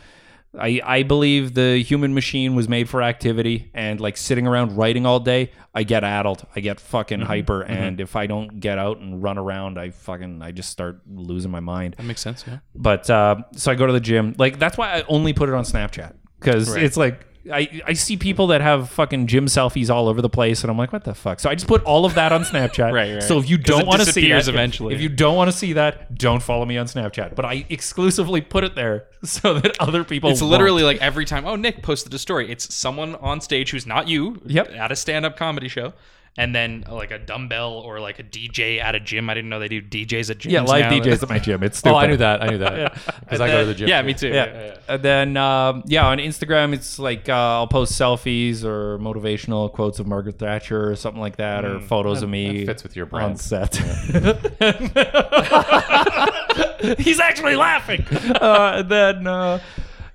[SPEAKER 4] I I believe the human machine was made for activity and like sitting around writing all day, I get addled, I get fucking
[SPEAKER 5] Mm-hmm.
[SPEAKER 4] hyper, and if I don't get out and run around, I fucking I just start losing my mind.
[SPEAKER 5] That makes sense. Yeah.
[SPEAKER 4] But uh, so I go to the gym. Like that's why I only put it on Snapchat because
[SPEAKER 5] Right.
[SPEAKER 4] it's like I, I see people that have fucking gym selfies all over the place, and I'm like, what the fuck? So I just put all of that on Snapchat.
[SPEAKER 5] Right, right.
[SPEAKER 4] So if you don't want to see that, if-
[SPEAKER 5] eventually.
[SPEAKER 4] if you don't want to see that, don't follow me on Snapchat. But I exclusively put it there so that other people.
[SPEAKER 5] It's
[SPEAKER 4] won't.
[SPEAKER 5] literally like every time. Oh, Nick posted a story. It's someone on stage who's not you.
[SPEAKER 4] Yep.
[SPEAKER 5] At a stand-up comedy show, and then like a dumbbell or like a DJ at a gym. I didn't know they do DJs at gyms.
[SPEAKER 4] yeah, live
[SPEAKER 5] now.
[SPEAKER 4] DJs at my gym. It's stupid.
[SPEAKER 3] Oh, I knew that. I knew that because I go to the gym.
[SPEAKER 5] Yeah, me too.
[SPEAKER 4] Yeah. And then, um, yeah, on Instagram, it's like uh, I'll post selfies or motivational quotes of Margaret Thatcher or something like that, or photos of me
[SPEAKER 3] that fits with your
[SPEAKER 4] on
[SPEAKER 3] brand.
[SPEAKER 4] set. He's actually laughing. Uh, then, uh,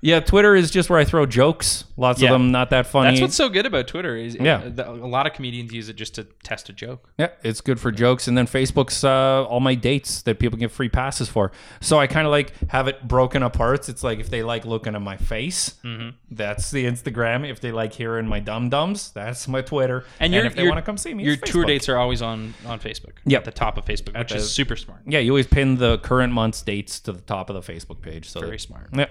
[SPEAKER 4] yeah, Twitter is just where I throw jokes. Lots
[SPEAKER 5] Yeah.
[SPEAKER 4] of them not that funny.
[SPEAKER 5] That's what's so good about Twitter is
[SPEAKER 4] Yeah.
[SPEAKER 5] uh, the- a lot of comedians use it just to test a joke.
[SPEAKER 4] Yeah, it's good for jokes. And then Facebook's uh, all my dates that people get free passes for. So I kind of like have it broken apart. It's like if they like looking at my face,
[SPEAKER 5] Mm-hmm.
[SPEAKER 4] that's the Instagram. If they like hearing my dum dums, that's my Twitter.
[SPEAKER 5] And, your,
[SPEAKER 4] if they
[SPEAKER 5] your-
[SPEAKER 4] want to come see me,
[SPEAKER 5] your
[SPEAKER 4] it's
[SPEAKER 5] tour
[SPEAKER 4] Facebook.
[SPEAKER 5] dates are always on on Facebook.
[SPEAKER 4] Yeah.
[SPEAKER 5] at the top of Facebook, which
[SPEAKER 4] the-
[SPEAKER 5] is super smart.
[SPEAKER 4] Yeah, you always pin the current month's dates to the top of the Facebook page. So
[SPEAKER 5] Very smart.
[SPEAKER 4] Yeah.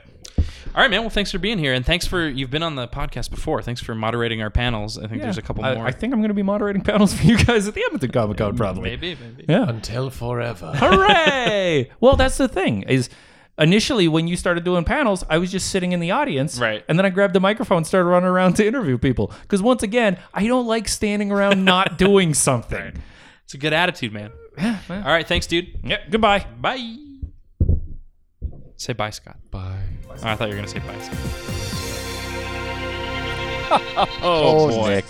[SPEAKER 5] All right, man. Well, thanks for being here, and thanks for you've been on the podcast before. Thanks for moderating our panels. I think there's a couple
[SPEAKER 4] I,
[SPEAKER 5] more.
[SPEAKER 4] I think I'm going to be moderating panels for you guys at the Edmonton Comic Con, probably.
[SPEAKER 5] maybe, maybe.
[SPEAKER 4] Yeah.
[SPEAKER 3] Until forever.
[SPEAKER 4] Hooray! well, that's the thing is initially when you started doing panels, I was just sitting in the audience.
[SPEAKER 5] Right.
[SPEAKER 4] And then I grabbed the microphone and started running around to interview people. Because once again, I don't like standing around not doing something.
[SPEAKER 5] It's a good attitude, man. Yeah. All right, thanks, dude.
[SPEAKER 4] Yeah. Goodbye.
[SPEAKER 5] Bye. Say bye, Scott.
[SPEAKER 3] Bye.
[SPEAKER 5] Oh, I thought you were gonna say bye. Scott.
[SPEAKER 1] Oh, Nick.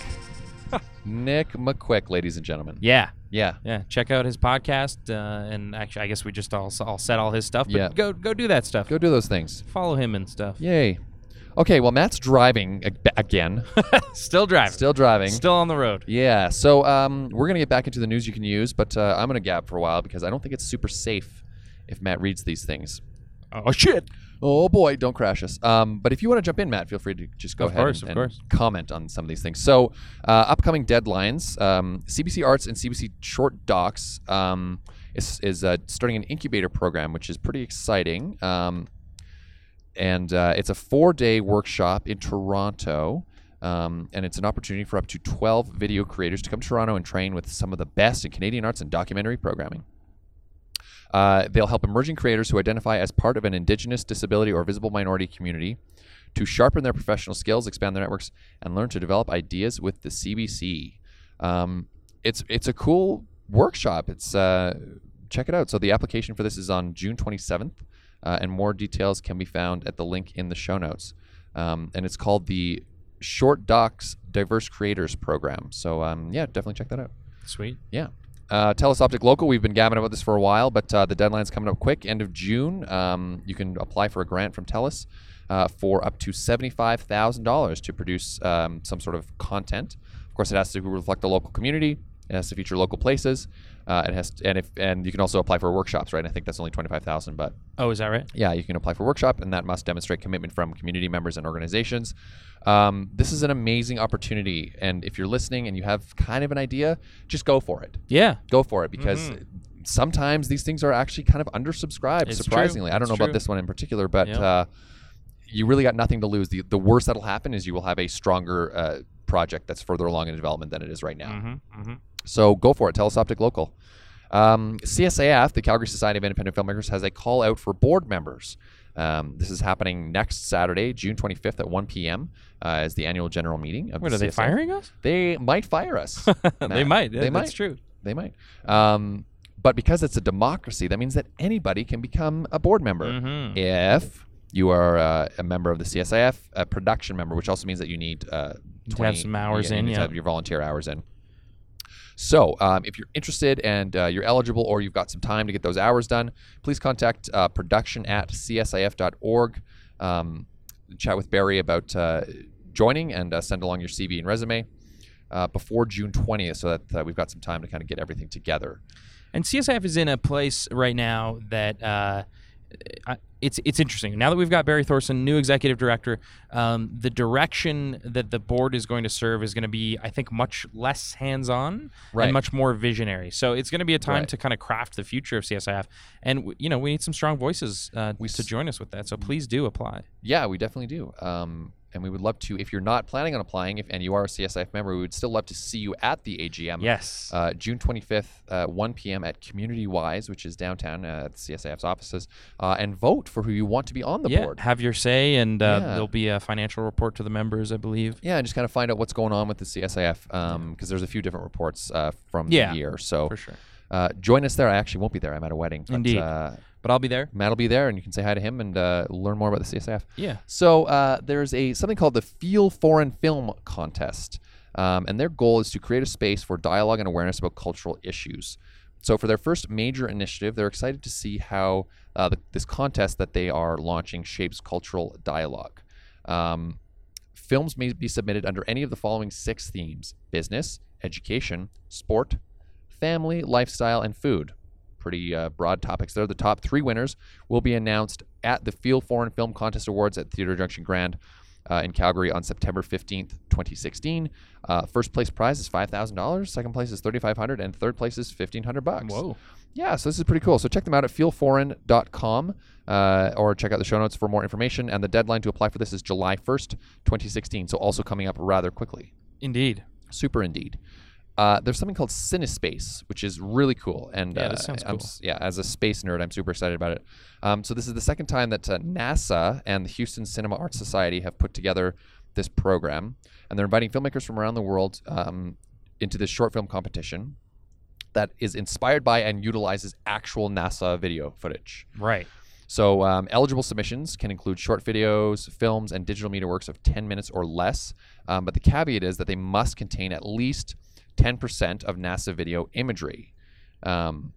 [SPEAKER 1] Nick McQuik, ladies and gentlemen.
[SPEAKER 2] Yeah.
[SPEAKER 1] Yeah.
[SPEAKER 2] Yeah, check out his podcast, uh, and actually, I guess we just all all said all his stuff. But
[SPEAKER 1] Yeah.
[SPEAKER 2] go go do that stuff.
[SPEAKER 1] Go do those things.
[SPEAKER 2] follow him and stuff.
[SPEAKER 1] Yay. Okay, well, Matt's driving again.
[SPEAKER 2] Still driving.
[SPEAKER 1] Still driving.
[SPEAKER 2] Still on the road.
[SPEAKER 1] Yeah, so um, we're going to get back into the news you can use, but uh, I'm going to gab for a while because I don't think it's super safe if Matt reads these things.
[SPEAKER 2] Oh shit!
[SPEAKER 1] Oh boy, don't crash us. Um, but if you want to jump in, Matt, feel free to just go
[SPEAKER 2] Of
[SPEAKER 1] ahead
[SPEAKER 2] course,
[SPEAKER 1] and,
[SPEAKER 2] of
[SPEAKER 1] and
[SPEAKER 2] course.
[SPEAKER 1] comment on some of these things. So, uh, upcoming deadlines: um, CBC Arts and CBC Short Docs um, is, is uh, starting an incubator program, which is pretty exciting. Um, and uh, it's a four-day workshop in Toronto. Um, and it's an opportunity for up to 12 video creators to come to Toronto and train with some of the best in Canadian arts and documentary programming. Uh, they'll help emerging creators who identify as part of an Indigenous, disability, or visible minority community to sharpen their professional skills, expand their networks, and learn to develop ideas with the CBC. Um, it's it's a cool workshop. It's uh, check it out. So the application for this is on June 27th, uh, and more details can be found at the link in the show notes. Um, and it's called the Short Docs Diverse Creators Program. So um, yeah, definitely check that out.
[SPEAKER 2] Sweet.
[SPEAKER 1] Yeah. Uh, Telus Optik Local, we've been gabbing about this for a while, but uh, the deadline's coming up quick. End of June, um, you can apply for a grant from Telus uh, for up to $75,000 to produce um, some sort of content. Of course, it has to reflect the local community. It has to feature local places. Uh, it has, to, and if and you can also apply for workshops, right? I think that's only twenty five thousand, but
[SPEAKER 2] Oh, is that right?
[SPEAKER 1] yeah, you can apply for workshop, and that must demonstrate commitment from community members and organizations. Um, this is an amazing opportunity, and if you're listening and you have kind of an idea, just go for it.
[SPEAKER 2] Yeah.
[SPEAKER 1] Go for it because sometimes these things are actually kind of undersubscribed.
[SPEAKER 2] It's true.
[SPEAKER 1] surprisingly, I don't
[SPEAKER 2] It's
[SPEAKER 1] know
[SPEAKER 2] true.
[SPEAKER 1] about this one in particular, but
[SPEAKER 2] Yeah.
[SPEAKER 1] uh, you really got nothing to lose. The the worst that'll happen is you will have a stronger uh, project that's further along in development than it is right now.
[SPEAKER 2] Mm-hmm. Mm-hmm.
[SPEAKER 1] So go for it. Telus Optik Local. Um, CSIF, the Calgary Society of Independent Filmmakers, has a call out for board members. Um, this is happening next Saturday, June 25th at 1 p.m. Uh, as the annual general meeting. Of
[SPEAKER 2] What
[SPEAKER 1] the
[SPEAKER 2] are they firing us?
[SPEAKER 1] They might fire us.
[SPEAKER 2] they might.
[SPEAKER 1] They might.
[SPEAKER 2] That's true.
[SPEAKER 1] They might. Um, but because it's a democracy, that means that anybody can become a board member
[SPEAKER 2] Mhm.
[SPEAKER 1] if you are uh, a member of the CSIF, a production member, which also means that you need uh,
[SPEAKER 2] to have some hours
[SPEAKER 1] you
[SPEAKER 2] in,
[SPEAKER 1] to
[SPEAKER 2] yeah.
[SPEAKER 1] have your volunteer hours in. So, um, if you're interested and uh, you're eligible or you've got some time to get those hours done, please contact uh, production at csif.org. Um, chat with Barry about uh, joining and uh, send along your CV and resume uh, before June 20th so that uh, we've got some time to kind of get everything together.
[SPEAKER 2] And CSIF is in a place right now that it's it's interesting. Now that we've got Barry Thorson, new executive director, um, the direction that the board is going to serve is going to be, I think, much less hands-on
[SPEAKER 1] Right.
[SPEAKER 2] and much more visionary. So it's going to be a time
[SPEAKER 1] Right.
[SPEAKER 2] to kind of craft the future of CSIF, and w- you know we need some strong voices uh,
[SPEAKER 1] We
[SPEAKER 2] to join us with that. So please do apply.
[SPEAKER 1] Yeah, we definitely do. Um, and we would love to, if you're not planning on applying, if and you are a CSIF member, we would still love to see you at the AGM.
[SPEAKER 2] Yes.
[SPEAKER 1] Uh, June 25th, uh, 1 p.m. at Community Wise, which is downtown uh, at CSIF's offices, uh, and vote for who you want to be on the
[SPEAKER 2] yeah,
[SPEAKER 1] board.
[SPEAKER 2] have your say, and uh,
[SPEAKER 1] Yeah.
[SPEAKER 2] there'll be a financial report to the members, I believe.
[SPEAKER 1] Yeah, and just kind of find out what's going on with the CSIF because there's a few different reports uh, from
[SPEAKER 2] Yeah,
[SPEAKER 1] the year. So
[SPEAKER 2] for sure.
[SPEAKER 1] uh, join us there. I actually won't be there. I'm at a wedding. But,
[SPEAKER 2] Indeed. But I'll be there.
[SPEAKER 1] Matt will be there, and you can say hi to him and uh, learn more about the CSIF.
[SPEAKER 2] Yeah.
[SPEAKER 1] So uh, there's a something called the Feel Foreign Film Contest, um, and their goal is to create a space for dialogue and awareness about cultural issues. So for their first major initiative, they're excited to see how uh, the, this contest that they are launching shapes cultural dialogue. Um, films may be submitted under any of the following six themes: business, education, sport, family, lifestyle, and food. Pretty uh, broad topics there. The top three winners will be announced at the Feel Foreign Film Contest Awards at Theatre Junction Grand uh, in Calgary on September 15th, 2016. Uh, first place prize is $5,000, second place is 3500 and third place is 1500 bucks.
[SPEAKER 2] Whoa.
[SPEAKER 1] Yeah, so this is pretty cool. So check them out at feelforeign.com uh, or check out the show notes for more information. And the deadline to apply for this is July 1st, 2016. So also coming up rather quickly.
[SPEAKER 2] Indeed.
[SPEAKER 1] Super indeed. Uh, there's something called Cinespace, which is really cool. And
[SPEAKER 2] Yeah,
[SPEAKER 1] uh,
[SPEAKER 2] this sounds
[SPEAKER 1] I'm yeah, as a space nerd, I'm super excited about it. Um, so this is the second time that uh, NASA and the Houston Cinema Arts Society have put together this program, and they're inviting filmmakers from around the world um, into this short film competition that is inspired by and utilizes actual NASA video footage.
[SPEAKER 2] Right.
[SPEAKER 1] So, um, eligible submissions can include short videos, films, and digital media works of 10 minutes or less. Um, but the caveat is that they must contain at least 10% of NASA video imagery. Um,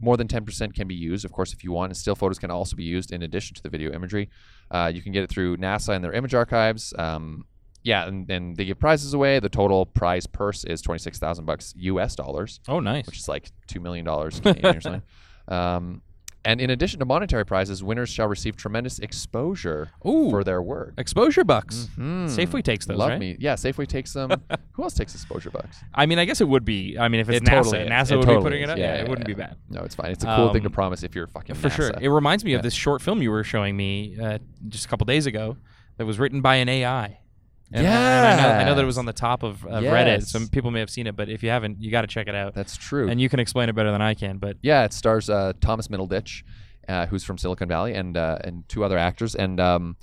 [SPEAKER 1] more than 10% can be used, of course, if you want. And still photos can also be used in addition to the video imagery. Uh, you can get it through NASA and their image archives. Um, yeah, and, and they give prizes away. The total prize purse is 26,000 bucks US dollars
[SPEAKER 2] Oh, nice.
[SPEAKER 1] which is like two million dollars Canadian or something. Um, and in addition to monetary prizes, winners shall receive tremendous exposure
[SPEAKER 2] Ooh.
[SPEAKER 1] for their work.
[SPEAKER 2] Exposure bucks.
[SPEAKER 1] Hmm.
[SPEAKER 2] Safeway takes those,
[SPEAKER 1] Love
[SPEAKER 2] right?
[SPEAKER 1] me. Yeah, Safeway takes them. Who else takes exposure bucks?
[SPEAKER 2] I mean, I guess it would be. I mean, if it's
[SPEAKER 1] It
[SPEAKER 2] NASA,
[SPEAKER 1] totally.
[SPEAKER 2] NASA
[SPEAKER 1] It
[SPEAKER 2] would
[SPEAKER 1] totally
[SPEAKER 2] be putting
[SPEAKER 1] is.
[SPEAKER 2] it up.
[SPEAKER 1] Yeah,
[SPEAKER 2] Yeah,
[SPEAKER 1] yeah,
[SPEAKER 2] it wouldn't
[SPEAKER 1] yeah.
[SPEAKER 2] be bad.
[SPEAKER 1] No, it's fine. It's a cool thing to
[SPEAKER 2] Um,
[SPEAKER 1] promise if you're fucking
[SPEAKER 2] For sure. It reminds me of this short film you were showing me uh, just a couple days ago that was written by an AI. And, and I, know, I know that it was on the top of, of Reddit. Some people may have seen it, but if you haven't, you got to check it out.
[SPEAKER 1] That's true.
[SPEAKER 2] and you can explain it better than I can. But
[SPEAKER 1] Yeah, it stars uh, Thomas Middleditch, uh, who's from Silicon Valley, and uh, and two other actors. And um,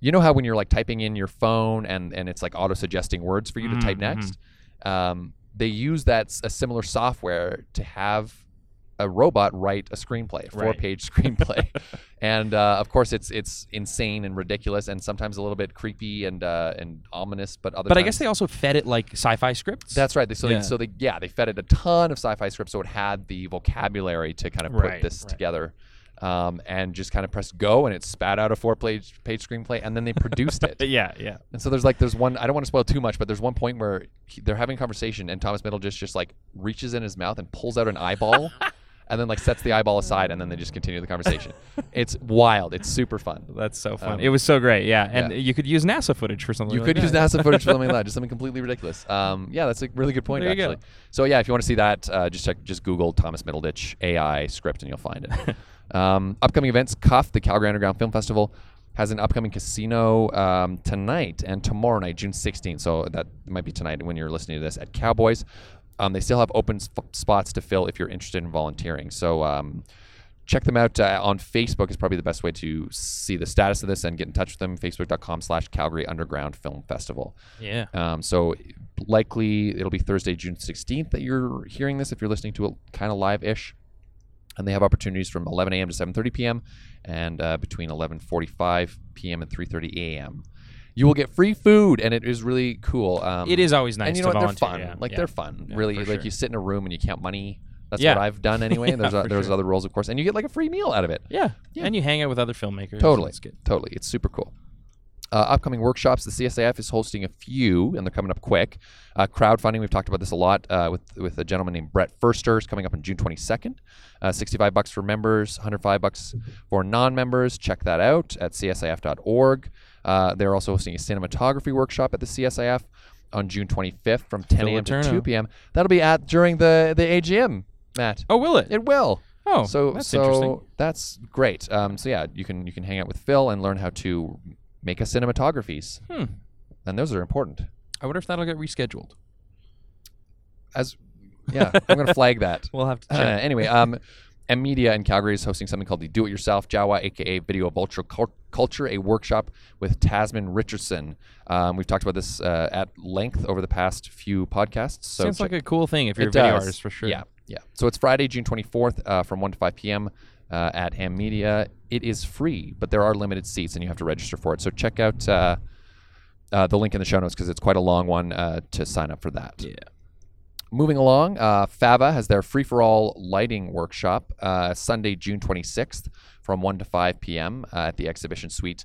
[SPEAKER 1] you know how when you're like typing in your phone and and it's like auto suggesting words for you to type
[SPEAKER 2] Mhm,
[SPEAKER 1] next, um, they use that a similar software to have a robot write a screenplay, a
[SPEAKER 2] Right.
[SPEAKER 1] four-page screenplay, and uh, of course it's it's insane and ridiculous, and sometimes a little bit creepy and uh, and ominous, but other.
[SPEAKER 2] but I guess they also fed it like sci-fi scripts.
[SPEAKER 1] that's right. They, so,
[SPEAKER 2] Yeah.
[SPEAKER 1] they, so they, yeah, they fed it a ton of sci-fi scripts, so it had the vocabulary to kind of put
[SPEAKER 2] Right,
[SPEAKER 1] this
[SPEAKER 2] right.
[SPEAKER 1] together, um, and just kind of pressed go, and it spat out a four-page page screenplay, and then they produced it.
[SPEAKER 2] yeah, yeah.
[SPEAKER 1] And so there's like there's one I don't want to spoil too much, but there's one point where he, they're having a conversation, and Thomas Middleditch just like reaches in his mouth and pulls out an eyeball. And then like sets the eyeball aside, and then they just continue the conversation. it's wild. It's super fun.
[SPEAKER 2] That's so fun.
[SPEAKER 1] Um,
[SPEAKER 2] it was so great. Yeah, and
[SPEAKER 1] yeah.
[SPEAKER 2] you could use NASA footage for something.
[SPEAKER 1] You
[SPEAKER 2] like
[SPEAKER 1] could use. NASA footage for something like that, just something completely ridiculous. Um, yeah, that's a really good point,
[SPEAKER 2] There you go.
[SPEAKER 1] actually. So yeah, if you want to see that, uh, just check, just Google Thomas Middleditch AI script, and you'll find it. um, upcoming events: Cuff, the Calgary Underground Film Festival, has an upcoming casino um, tonight and tomorrow night, June 16th. So that might be tonight when you're listening to this at Cowboys. Um, they still have open sp- spots to fill if you're interested in volunteering. So. Um, check them out uh, on Facebook is probably the best way to see the status of this and get in touch with them. Facebook.com slash Calgary Underground Film Festival.
[SPEAKER 2] Yeah.
[SPEAKER 1] Um, so likely it'll be Thursday, June 16th that you're hearing this if you're listening to it kind of live-ish. And they have opportunities from 11 a.m. to 7:30 p.m. and uh, between 11:45 p.m. and 3:30 a.m. You will get free food, and it is really cool. Um,
[SPEAKER 2] It is always nice
[SPEAKER 1] and you know
[SPEAKER 2] to
[SPEAKER 1] what? They're fun.
[SPEAKER 2] yeah,
[SPEAKER 1] Like
[SPEAKER 2] yeah.
[SPEAKER 1] they're fun.
[SPEAKER 2] Yeah,
[SPEAKER 1] really, like
[SPEAKER 2] sure.
[SPEAKER 1] you sit in a room and you count money. That's what I've done anyway. And there's o-
[SPEAKER 2] for
[SPEAKER 1] there's
[SPEAKER 2] sure.
[SPEAKER 1] other rules, of course, and you get like a free meal out of it.
[SPEAKER 2] Yeah. And you hang out with other filmmakers.
[SPEAKER 1] Totally, totally. It's super cool. Uh, upcoming workshops. The CSIF is hosting a few, and they're coming up quick. Uh, crowdfunding. We've talked about this a lot uh, with with a gentleman named Brett Furster. is coming up on June 22nd. Uh, 65 bucks for members, 105 bucks for non-members. Check that out at csif.org. Uh, they're also hosting a cinematography workshop at the CSIF on June 25th from 10 a.m. to 2 p.m. That'll be at during the the AGM. Matt.
[SPEAKER 2] Oh, will it?
[SPEAKER 1] It will.
[SPEAKER 2] Oh,
[SPEAKER 1] so
[SPEAKER 2] that's
[SPEAKER 1] so
[SPEAKER 2] interesting.
[SPEAKER 1] that's great. Um, so yeah, you can you can hang out with Phil and learn how to make a cinematographies,
[SPEAKER 2] Hmm.
[SPEAKER 1] and those are important.
[SPEAKER 2] I wonder if that'll get rescheduled.
[SPEAKER 1] As yeah, I'm gonna flag that.
[SPEAKER 2] We'll have to
[SPEAKER 1] Uh,
[SPEAKER 2] check.
[SPEAKER 1] anyway, um, EMMEDIA in Calgary is hosting something called the Do It Yourself Jawa, aka Video Vulture Cul- Culture, a workshop with Tasman Richardson. Um, we've talked about this uh, at length over the past few podcasts. So
[SPEAKER 2] Sounds
[SPEAKER 1] check-
[SPEAKER 2] like a cool thing if you're a
[SPEAKER 1] it
[SPEAKER 2] video
[SPEAKER 1] does.
[SPEAKER 2] artist for sure.
[SPEAKER 1] Yeah, yeah. So it's Friday, June 24th, uh, from 1 to 5 p.m. Uh, at EMMEDIA. It is free, but there are limited seats, and you have to register for it. So check out uh, uh, the link in the show notes because it's quite a long one uh, to sign up for that.
[SPEAKER 2] Yeah.
[SPEAKER 1] Moving along, uh, Fava has their free for all lighting workshop uh, Sunday, June 26th, from 1 to 5 p.m. Uh, at the exhibition suite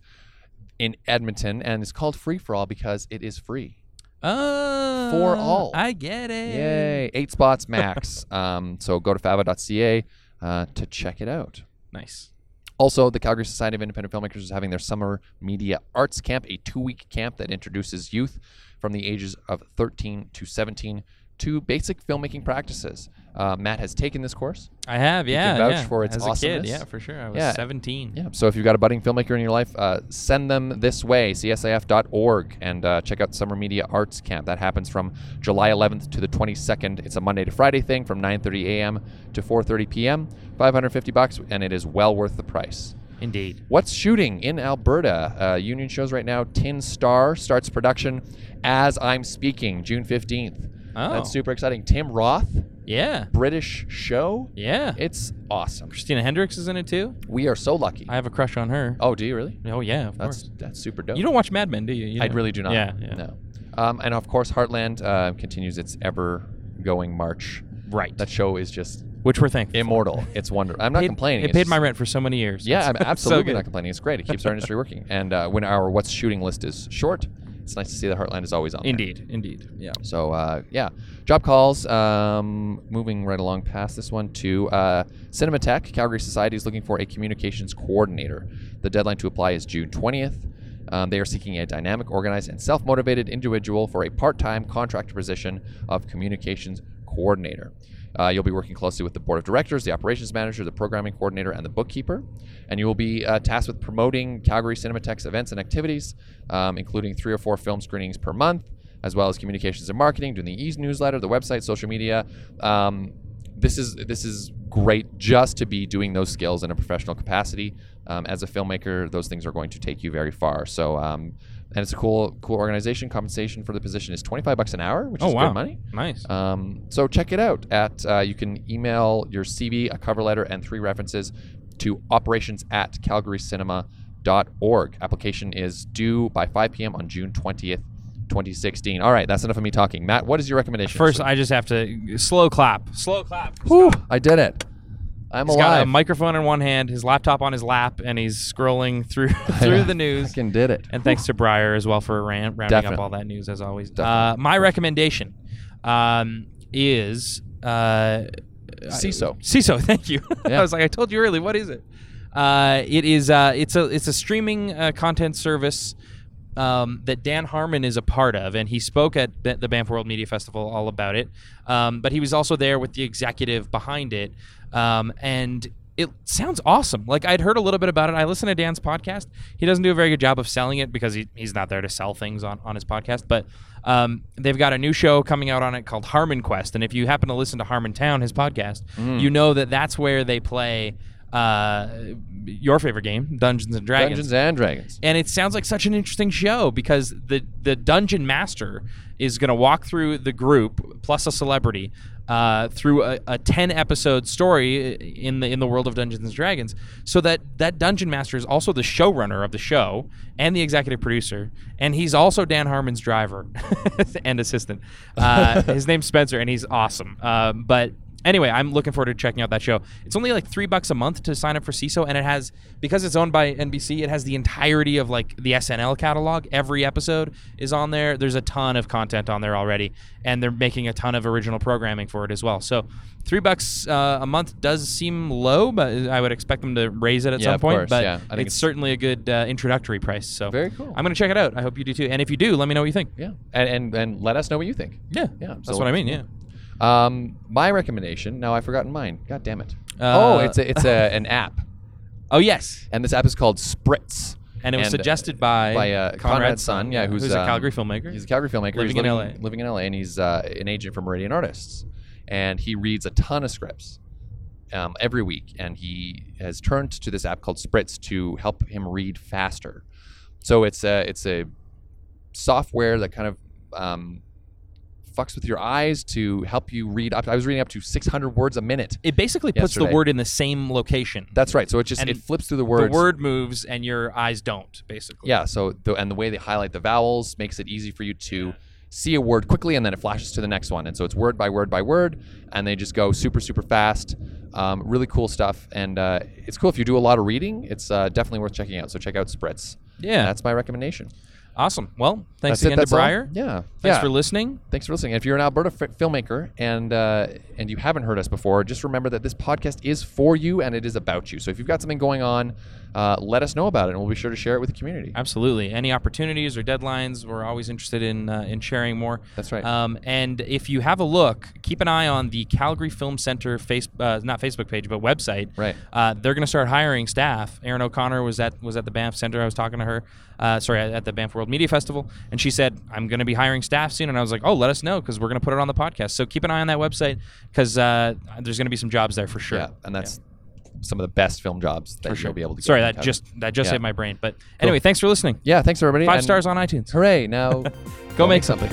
[SPEAKER 1] in Edmonton, and it's called Free for All because it is free.
[SPEAKER 2] Oh,
[SPEAKER 1] For all.
[SPEAKER 2] I get it.
[SPEAKER 1] Yay! Eight spots max. um, so go to fava.ca uh, to check it out.
[SPEAKER 2] Nice.
[SPEAKER 1] Also, the Calgary Society of Independent Filmmakers is having their summer media arts camp, a two-week camp that introduces youth from the ages of 13 to 17 to basic filmmaking practices. Uh, Matt has taken this course.
[SPEAKER 2] I have, yeah.
[SPEAKER 1] vouch
[SPEAKER 2] yeah.
[SPEAKER 1] for its
[SPEAKER 2] As a kid, yeah, for sure. I was
[SPEAKER 1] Yeah.
[SPEAKER 2] 17.
[SPEAKER 1] Yeah. So if you've got a budding filmmaker in your life, uh, send them this way, csif.org, and uh, check out Summer Media Arts Camp. That happens from July 11th to the 22nd. It's a Monday to Friday thing from 9:30 a.m. to 4:30 p.m. 550 bucks, and it is well worth the price.
[SPEAKER 2] Indeed.
[SPEAKER 1] What's shooting in Alberta? Uh, union shows right now. Tin Star starts production as I'm speaking, June 15th.
[SPEAKER 2] Oh.
[SPEAKER 1] That's super exciting. Tim Roth,
[SPEAKER 2] Yeah.
[SPEAKER 1] British show.
[SPEAKER 2] Yeah.
[SPEAKER 1] It's awesome.
[SPEAKER 2] Christina Hendricks is in it too.
[SPEAKER 1] We are so lucky.
[SPEAKER 2] I have a crush on her.
[SPEAKER 1] oh, do you really?
[SPEAKER 2] Oh yeah, of
[SPEAKER 1] That's
[SPEAKER 2] course.
[SPEAKER 1] that's super dope.
[SPEAKER 2] You don't watch Mad Men, do you? you
[SPEAKER 1] I really do not.
[SPEAKER 2] Yeah. yeah.
[SPEAKER 1] No. Um, and of course, Heartland uh, continues its ever-going march.
[SPEAKER 2] Right.
[SPEAKER 1] That show is just
[SPEAKER 2] Which we're thankful. for.
[SPEAKER 1] immortal. It's wonderful. I'm not
[SPEAKER 2] Paid-
[SPEAKER 1] complaining.
[SPEAKER 2] It
[SPEAKER 1] It's
[SPEAKER 2] paid
[SPEAKER 1] just-
[SPEAKER 2] my rent for so many years.
[SPEAKER 1] Yeah, I'm
[SPEAKER 2] it's so
[SPEAKER 1] absolutely not complaining. It's great. It keeps our industry working. And uh, when our what's shooting list is short, it's nice to see the Heartland is always on. there.
[SPEAKER 2] Indeed, indeed. Yeah.
[SPEAKER 1] So uh, yeah, job calls. Um, moving right along past this one to uh, Cinematheque. Calgary Society is looking for a communications coordinator. The deadline to apply is June 20th. Um, they are seeking a dynamic, organized, and self-motivated individual for a part-time contract position of communications coordinator. Uh, you'll be working closely with the board of directors, the operations manager, the programming coordinator, and the bookkeeper. And you will be uh, tasked with promoting Calgary Cinematheque's events and activities, um, including three or four film screenings per month, as well as communications and marketing, doing the e newsletter, the website, social media. Um, this is this is great just to be doing those skills in a professional capacity. Um, as a filmmaker, those things are going to take you very far. So, um, and it's a cool cool organization. Compensation for the position is twenty five bucks an hour, which
[SPEAKER 2] Oh
[SPEAKER 1] is
[SPEAKER 2] wow.
[SPEAKER 1] good money.
[SPEAKER 2] Nice.
[SPEAKER 1] Um, so check it out. At uh, you can email your CV, a cover letter, and three references to operations at calgarycinema.org. Application is due by 5 p.m. on June 20th, 2016. All right, that's enough of me talking. Matt, what is your recommendation?
[SPEAKER 2] First, I just have to slow clap. Slow clap.
[SPEAKER 1] Whew, I did it. I'm
[SPEAKER 2] He's got
[SPEAKER 1] alive.
[SPEAKER 2] a microphone in one hand, his laptop on his lap, and he's scrolling through through the news.
[SPEAKER 1] Fucking did it.
[SPEAKER 2] And thanks to Breyer as well for ran- rounding
[SPEAKER 1] Definitely.
[SPEAKER 2] up all that news as always. Uh, my recommendation um, is uh,
[SPEAKER 1] Seeso.
[SPEAKER 2] Seeso. Thank you.
[SPEAKER 1] Yeah.
[SPEAKER 2] I was like, I told you early. What is it? Uh, it is. Uh, it's a. It's a streaming uh, content service. Um, that Dan Harmon is a part of, and he spoke at the Banff World Media Festival all about it. Um, but he was also there with the executive behind it, um, and it sounds awesome. Like I'd heard a little bit about it. I listen to Dan's podcast. He doesn't do a very good job of selling it because he, he's not there to sell things on, on his podcast. But um, they've got a new show coming out on it called HarmonQuest. And if you happen to listen to Harmontown, his podcast, you know that that's where they play uh, your favorite game, Dungeons and Dragons
[SPEAKER 1] Dungeons and Dragons.
[SPEAKER 2] and it sounds like such an interesting show because the the dungeon master is going to walk through the group plus a celebrity uh, through a, a 10 episode story in the in the world of Dungeons and Dragons. So that that dungeon master is also the showrunner of the show and the executive producer and he's also Dan Harmon's driver and assistant. Uh, his name's Spencer and he's awesome. Uh, but anyway, I'm looking forward to checking out that show. It's only like three bucks a month to sign up for Seeso, and it has because it's owned by NBC. It has the entirety of like the SNL catalog. Every episode is on there. There's a ton of content on there already, and they're making a ton of original programming for it as well. So, three bucks uh, a month does seem low, but I would expect them to raise it at
[SPEAKER 1] Yeah,
[SPEAKER 2] some
[SPEAKER 1] of
[SPEAKER 2] point.
[SPEAKER 1] course,
[SPEAKER 2] but
[SPEAKER 1] yeah.
[SPEAKER 2] It's,
[SPEAKER 1] it's-
[SPEAKER 2] certainly a good uh, introductory price. So
[SPEAKER 1] Very cool.
[SPEAKER 2] I'm gonna check it out. I hope you do too. And if you do, let me know what you think.
[SPEAKER 1] Yeah, and, and and let us know what you think.
[SPEAKER 2] Yeah,
[SPEAKER 1] Yeah,
[SPEAKER 2] that's
[SPEAKER 1] so-
[SPEAKER 2] what I mean. Yeah.
[SPEAKER 1] Um, my recommendation. Now I've forgotten mine. God damn it.
[SPEAKER 2] Uh,
[SPEAKER 1] oh, it's a it's a, an app,
[SPEAKER 2] Oh yes.
[SPEAKER 1] and this app is called Spritz.
[SPEAKER 2] And it was suggested by
[SPEAKER 1] by uh, Conrad's son, yeah, who's,
[SPEAKER 2] a
[SPEAKER 1] um,
[SPEAKER 2] Calgary filmmaker.
[SPEAKER 1] He's a Calgary filmmaker.
[SPEAKER 2] Living
[SPEAKER 1] He's
[SPEAKER 2] in LA.
[SPEAKER 1] Living in LA, and he's uh, an agent for Meridian Artists, and he reads a ton of scripts um, every week. And he has turned to this app called Spritz to help him read faster. So it's a it's a software that kind of um, fucks with your eyes to help you read up. I was reading up to 600 words a minute.
[SPEAKER 2] it basically puts
[SPEAKER 1] yesterday.
[SPEAKER 2] the word in the same location.
[SPEAKER 1] That's right. So it just
[SPEAKER 2] And
[SPEAKER 1] it flips through the words.
[SPEAKER 2] the word moves and your eyes don't, basically.
[SPEAKER 1] Yeah. So the, and the way they highlight the vowels makes it easy for you to see a word quickly, and then it flashes to the next one. And so it's word by word by word, and they just go super super fast. Um, really cool stuff, and uh, it's cool if you do a lot of reading. It's uh, definitely worth checking out. So check out Spritz.
[SPEAKER 2] Yeah.
[SPEAKER 1] That's my recommendation.
[SPEAKER 2] Awesome. Well, thanks
[SPEAKER 1] That's it,
[SPEAKER 2] again
[SPEAKER 1] that's
[SPEAKER 2] to
[SPEAKER 1] all. Yeah.
[SPEAKER 2] Thanks
[SPEAKER 1] yeah.
[SPEAKER 2] for listening.
[SPEAKER 1] Thanks for listening. If you're an Alberta f- filmmaker and uh, and you haven't heard us before, just remember that this podcast is for you and it is about you. So if you've got something going on, uh, let us know about it, and we'll be sure to share it with the community.
[SPEAKER 2] Absolutely. Any opportunities or deadlines, we're always interested in uh, in sharing more.
[SPEAKER 1] That's right.
[SPEAKER 2] Um, and if you have a look, keep an eye on the Calgary Film Center face uh, not Facebook page, but website.
[SPEAKER 1] Right.
[SPEAKER 2] Uh, they're going to start hiring staff. Erin O'Connor was at was at the Banff Center. I was talking to her. Uh, sorry, at the Banff World Media Festival, and she said, "I'm going to be hiring staff soon." And I was like, "Oh, let us know because we're going to put it on the podcast." So keep an eye on that website because uh, there's going to be some jobs there for sure.
[SPEAKER 1] Yeah, and that's some of the best film jobs that you'll be able to. Get
[SPEAKER 2] Sorry, that just that just
[SPEAKER 1] Yeah.
[SPEAKER 2] hit my brain. But anyway, thanks for listening.
[SPEAKER 1] Yeah, thanks everybody.
[SPEAKER 2] Five
[SPEAKER 1] and
[SPEAKER 2] stars on iTunes.
[SPEAKER 1] Hooray! Now
[SPEAKER 2] Go make
[SPEAKER 1] something.